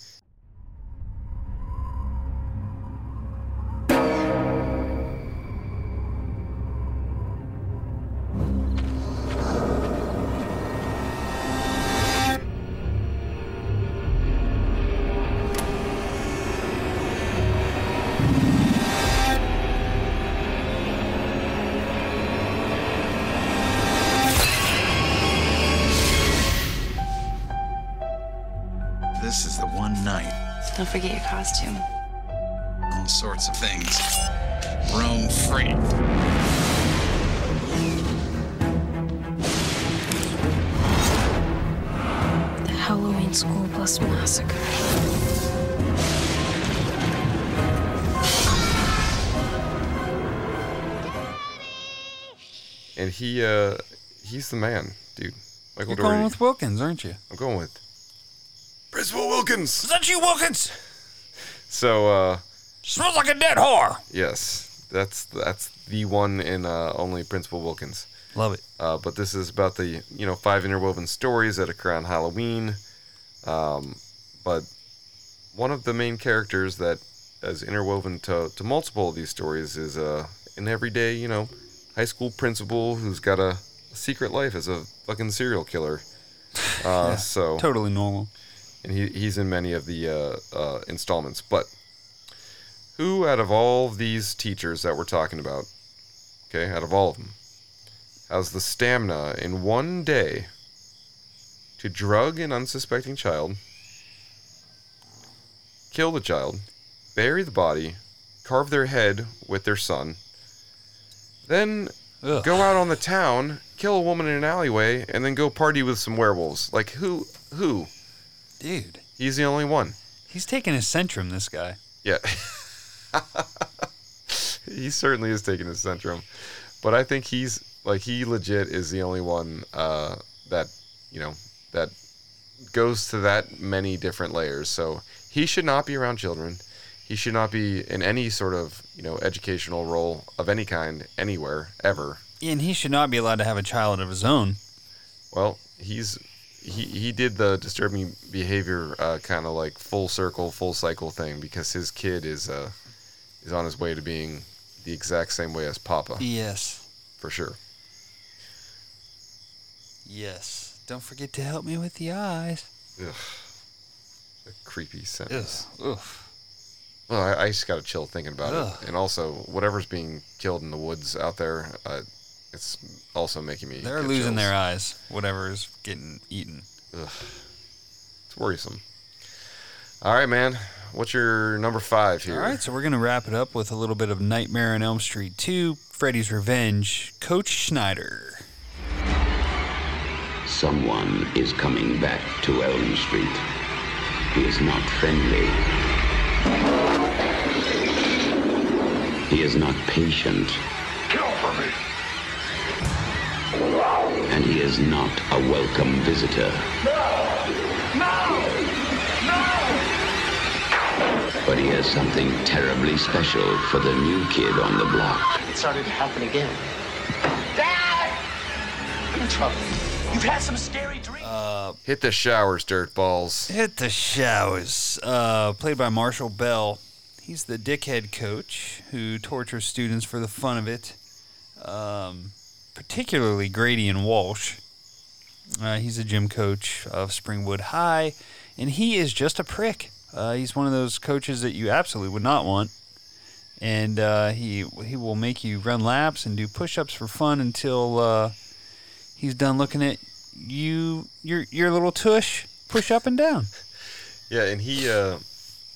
Halloween School Bus Massacre. And he, uh, he's the man, dude. Michael You're Dougherty. going with Wilkins, aren't you? I'm going with Principal Wilkins. Is that you, Wilkins? So, uh, Smells like a dead whore. yes, that's that's the one in uh, only Principal Wilkins. Love it. Uh, but this is about the you know five interwoven stories that occur on Halloween. Um, but one of the main characters that is interwoven to, to multiple of these stories is uh, an everyday you know high school principal who's got a, a secret life as a fucking serial killer. Uh, Yeah, so totally normal. and he, he's in many of the uh, uh, installments. But who out of all these teachers that we're talking about, okay, out of all of them, has the stamina in one day to drug an unsuspecting child, kill the child, bury the body, carve their head with their son, then go out on the town, kill a woman in an alleyway, and then go party with some werewolves? Like who? Who? Dude. He's the only one. He's taking his Centrum, this guy. Yeah. he certainly is taking his Centrum. But I think he's like he legit is the only one uh, that, you know, that goes to that many different layers. So he should not be around children. He should not be in any sort of, you know, educational role of any kind anywhere ever. And he should not be allowed to have a child of his own. Well, he's he he did the disturbing behavior uh, kind of like full circle, full cycle thing because his kid is uh is on his way to being the exact same way as Papa. Yes. For sure. Yes. Don't forget to help me with the eyes. Ugh. A creepy sentence. Ugh. Well, I, I just got a chill thinking about Ugh. it. And also, whatever's being killed in the woods out there, uh, it's also making me. They're get losing chills. their eyes. whatever's getting eaten. Ugh. It's worrisome. All right, man. What's your number five here? All right, so we're going to wrap it up with a little bit of Nightmare on Elm Street 2, Freddy's Revenge, Coach Schneider. Someone is coming back to Elm Street. He is not friendly. He is not patient. Kill for me. And he is not a welcome visitor. No! No! But he has something terribly special for the new kid on the block. It started to happen again. Dad! I'm in trouble. You've had some scary dreams. Uh, Hit the showers, dirt balls. Hit the showers. Uh, played by Marshall Bell. He's the dickhead coach who tortures students for the fun of it. Um, particularly Grady and Walsh. Uh, he's a gym coach of Springwood High, and he is just a prick. Uh, he's one of those coaches that you absolutely would not want, and uh, he he will make you run laps and do push-ups for fun until uh, he's done looking at you your your little tush push up and down. Yeah, and he uh,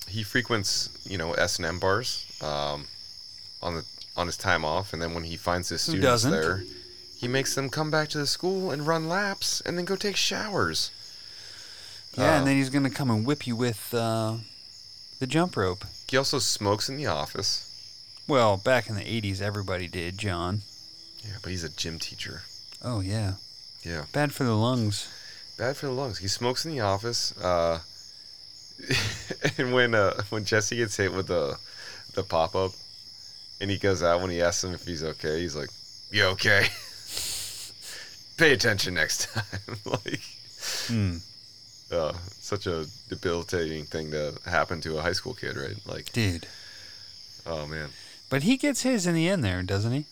he frequents you know S and M bars um, on the on his time off, and then when he finds his students there, he makes them come back to the school and run laps, and then go take showers. Yeah, Uh, and then he's gonna come and whip you with uh, the jump rope. He also smokes in the office. Well, back in the '80s, everybody did, John. Yeah, but he's a gym teacher. Oh yeah, Yeah, bad for the lungs. bad for the lungs. He smokes in the office. Uh, and when uh, when Jesse gets hit with the the pop up, and he goes out when he asks him if he's okay, he's like, "You okay? Pay attention next time." like, Hmm. uh, such a debilitating thing to happen to a high school kid, right? Like, Dude. oh man, But he gets his in the end there, doesn't he?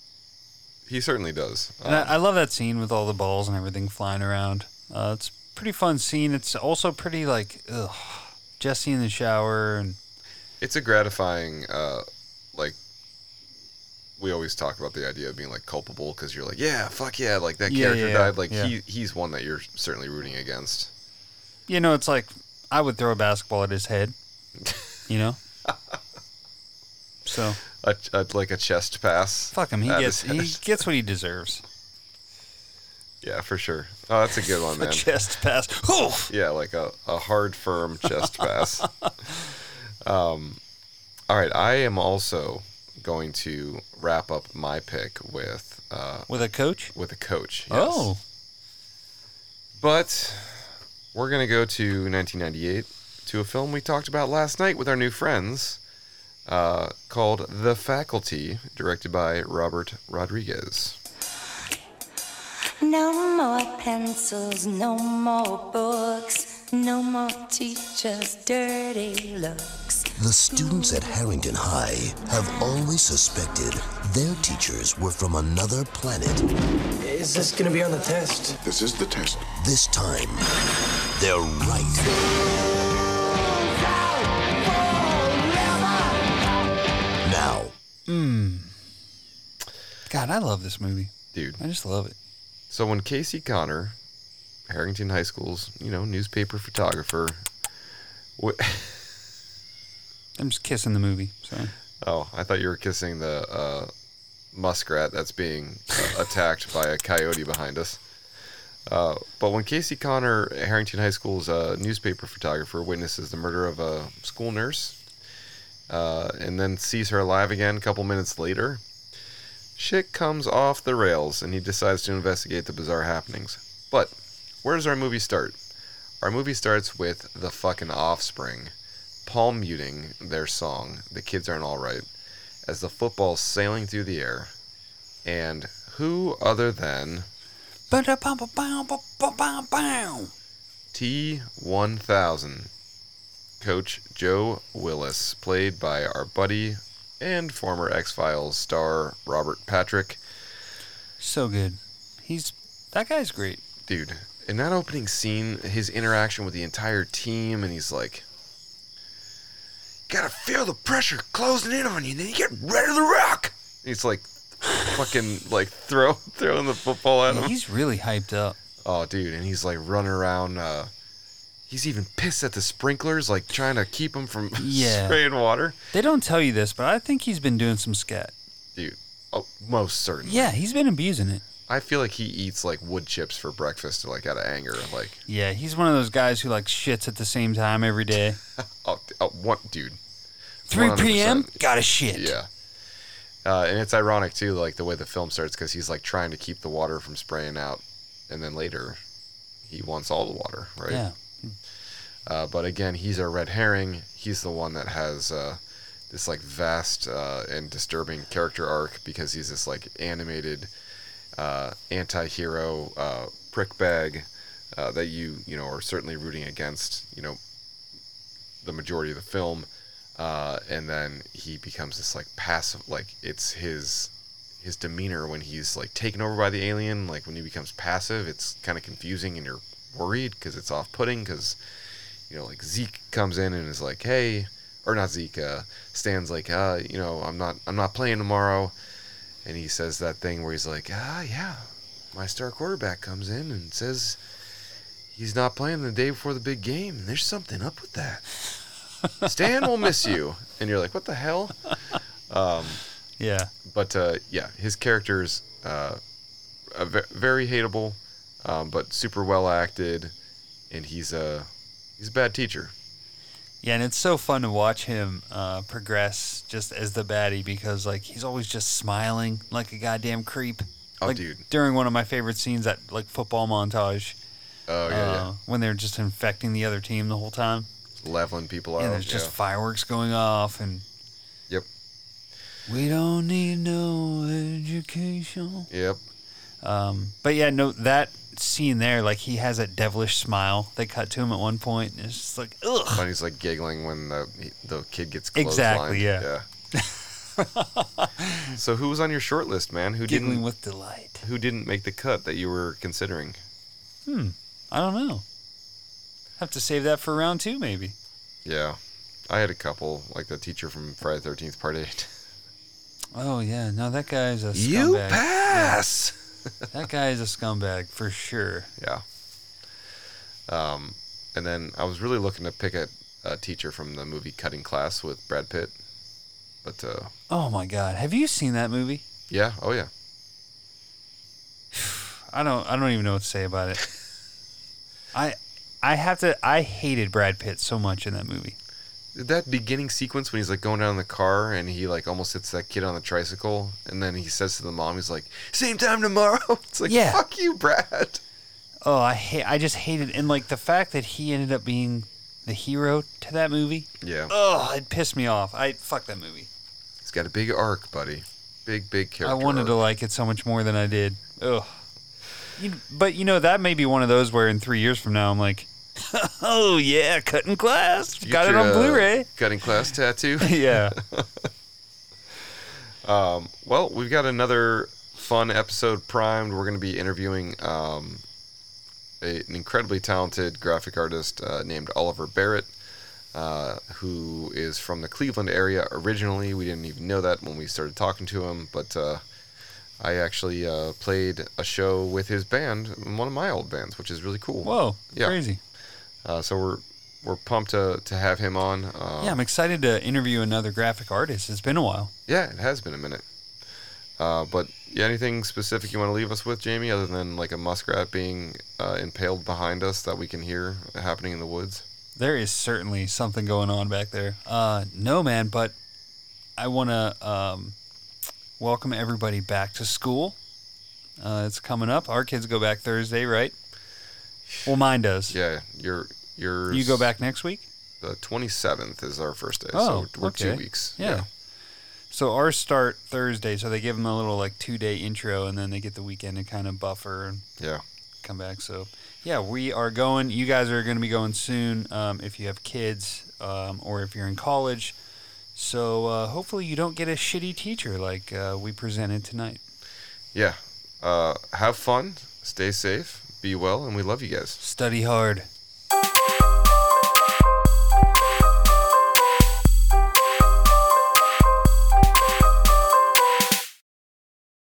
He certainly does. And Um, I, I love that scene with all the balls and everything flying around. Uh, it's a pretty fun scene. It's also pretty like, ugh, Jesse in the shower and it's a gratifying uh like we always talk about the idea of being like culpable because you're like yeah fuck yeah like that Yeah, character yeah, died like yeah. he he's one that you're certainly rooting against you know, it's like I would throw a basketball at his head. You know. so a, a, like a chest pass fuck him. He gets he gets what he deserves. yeah for sure oh that's a good one A chest pass. Oof. yeah like a, a hard firm chest pass um all right i am also going to wrap up my pick with uh With a coach? with a coach yes. Oh. But we're going to go to 1998 to a film we talked about last night with our new friends uh, called The Faculty, directed by Robert Rodriguez. No more pencils, no more books, no more teachers' dirty looks. The students at Harrington High have always suspected their teachers were from another planet. Is this gonna be on the test? This is the test. This time, they're right. Mm. God, I love this movie. Dude. I just love it. So when Casey Connor, Harrington High School's, you know, newspaper photographer, I'm just kissing the movie. Sorry. Oh, I thought you were kissing the uh, muskrat that's being uh, attacked by a coyote behind us. Uh, but when Casey Connor, Harrington High School's uh, newspaper photographer, witnesses the murder of a school nurse, uh, and then sees her alive again a couple minutes later, shit comes off the rails, and he decides to investigate the bizarre happenings. But where does our movie start? Our movie starts with the fucking Offspring palm muting their song, The Kids Aren't Alright, as the football's sailing through the air. And who other than T1000, Coach Joe Willis, played by our buddy and former X Files star Robert Patrick. So good. He's that guy's great. Dude, in that opening scene, his interaction with the entire team, and he's like, gotta feel the pressure closing in on you, and then you get rid of the rock. And he's like, fucking like throw throwing the football at him. He's really hyped up. Oh, dude, and he's like running around. Uh, he's even pissed at the sprinklers, like trying to keep him from Yeah. spraying water. They don't tell you this, but I think he's been doing some scat. Dude, oh, most certainly. Yeah, he's been abusing it. I feel like he eats like wood chips for breakfast, like out of anger. Like, Yeah, he's one of those guys who like shits at the same time every day. oh, oh what, dude? 3 p.m. Got a shit. Yeah. Uh, and it's ironic too, like the way the film starts, because he's like trying to keep the water from spraying out, and then later, he wants all the water, right? Yeah. Uh, but again, he's a red herring. He's the one that has uh, this like vast uh, and disturbing character arc because he's this like animated uh, anti-hero uh, prick bag uh, that you you know are certainly rooting against. You know, the majority of the film, uh, and then he becomes this like passive like it's his his demeanor when he's like taken over by the alien like when he becomes passive it's kind of confusing and you're worried because it's off-putting because you know like zeke comes in and is like hey or not zeke uh stan's like uh you know i'm not i'm not playing tomorrow and he says that thing where he's like ah yeah my star quarterback comes in and says he's not playing the day before the big game and there's something up with that Stan will miss you. And you're like, what the hell? Um, yeah. But uh, yeah, his character's uh, a ve- very hateable, um, but super well acted, and he's a he's a bad teacher. Yeah, and it's so fun to watch him uh, progress just as the baddie because like he's always just smiling like a goddamn creep. Oh, like, dude. During one of my favorite scenes, that like football montage. Oh yeah, uh, When they're just infecting the other team the whole time. yeah. leveling people out. and there's just yeah. fireworks going off and. Yep. We don't need no education. Yep. Um, but yeah, no, that scene there, like he has that devilish smile. They cut to him at one point, and it's just like, ugh. When he's like giggling when the the kid gets Exactly, clotheslined. yeah. so who was on your short list, man? Who Giggling didn't with delight. Who didn't make the cut that you were considering? Hmm. I don't know. Have to save that for round two, maybe. Yeah, I had a couple, like the teacher from Friday Thirteenth Part Eight. Oh yeah, no, that guy's a scumbag. You Yeah. That guy is a scumbag for sure. Yeah. Um, and then I was really looking to pick a, a teacher from the movie Cutting Class with Brad Pitt, but uh, Oh my god, have you seen that movie? yeah, oh yeah, I don't. I don't even know what to say about it. I, I have to. I hated Brad Pitt so much in that movie. That beginning sequence when he's like going down in the car and he like almost hits that kid on the tricycle, and then he says to the mom, he's like, "Same time tomorrow." It's like, Yeah. fuck you, Brad. Oh, I hate. I just hated, and like the fact that he ended up being the hero to that movie. Yeah, Oh, it pissed me off. I fuck that movie. he's got a big arc, buddy. Big, big character. I wanted arc. to like it so much more than I did. Ugh. You, but you know that may be one of those where in three years from now I'm like, oh yeah, cutting class, got it on uh, Blu-ray. Cutting class tattoo. Yeah. um, well, we've got another fun episode primed. We're going to be interviewing um, a, an incredibly talented graphic artist uh, named Oliver Barrett, uh, who is from the Cleveland area originally. We didn't even know that when we started talking to him, but uh, I actually uh, played a show with his band, one of my old bands, which is really cool. Whoa, Yeah. crazy. Uh, so we're we're pumped to, to have him on. Uh, yeah, I'm excited to interview another graphic artist. It's been a while. Yeah, it has been a minute. Uh, but yeah, anything specific you want to leave us with, Jamie, other than like a muskrat being uh, impaled behind us that we can hear happening in the woods? There is certainly something going on back there. Uh, no, man, but I want to um, welcome everybody back to school. Uh, it's coming up. Our kids go back Thursday, right? Well, mine does. Yeah, your yours. You go back next week? The twenty seventh is our first day, Oh, so we're two okay. weeks. Yeah. So ours start Thursday, so they give them a little like two day intro, and then they get the weekend to kind of buffer and Yeah. come back. So yeah, we are going. You guys are going to be going soon. Um, if you have kids, um, or if you're in college. So uh, hopefully you don't get a shitty teacher like uh, we presented tonight. Yeah. Uh, have fun. Stay safe. Be well, and we love you guys. Study hard.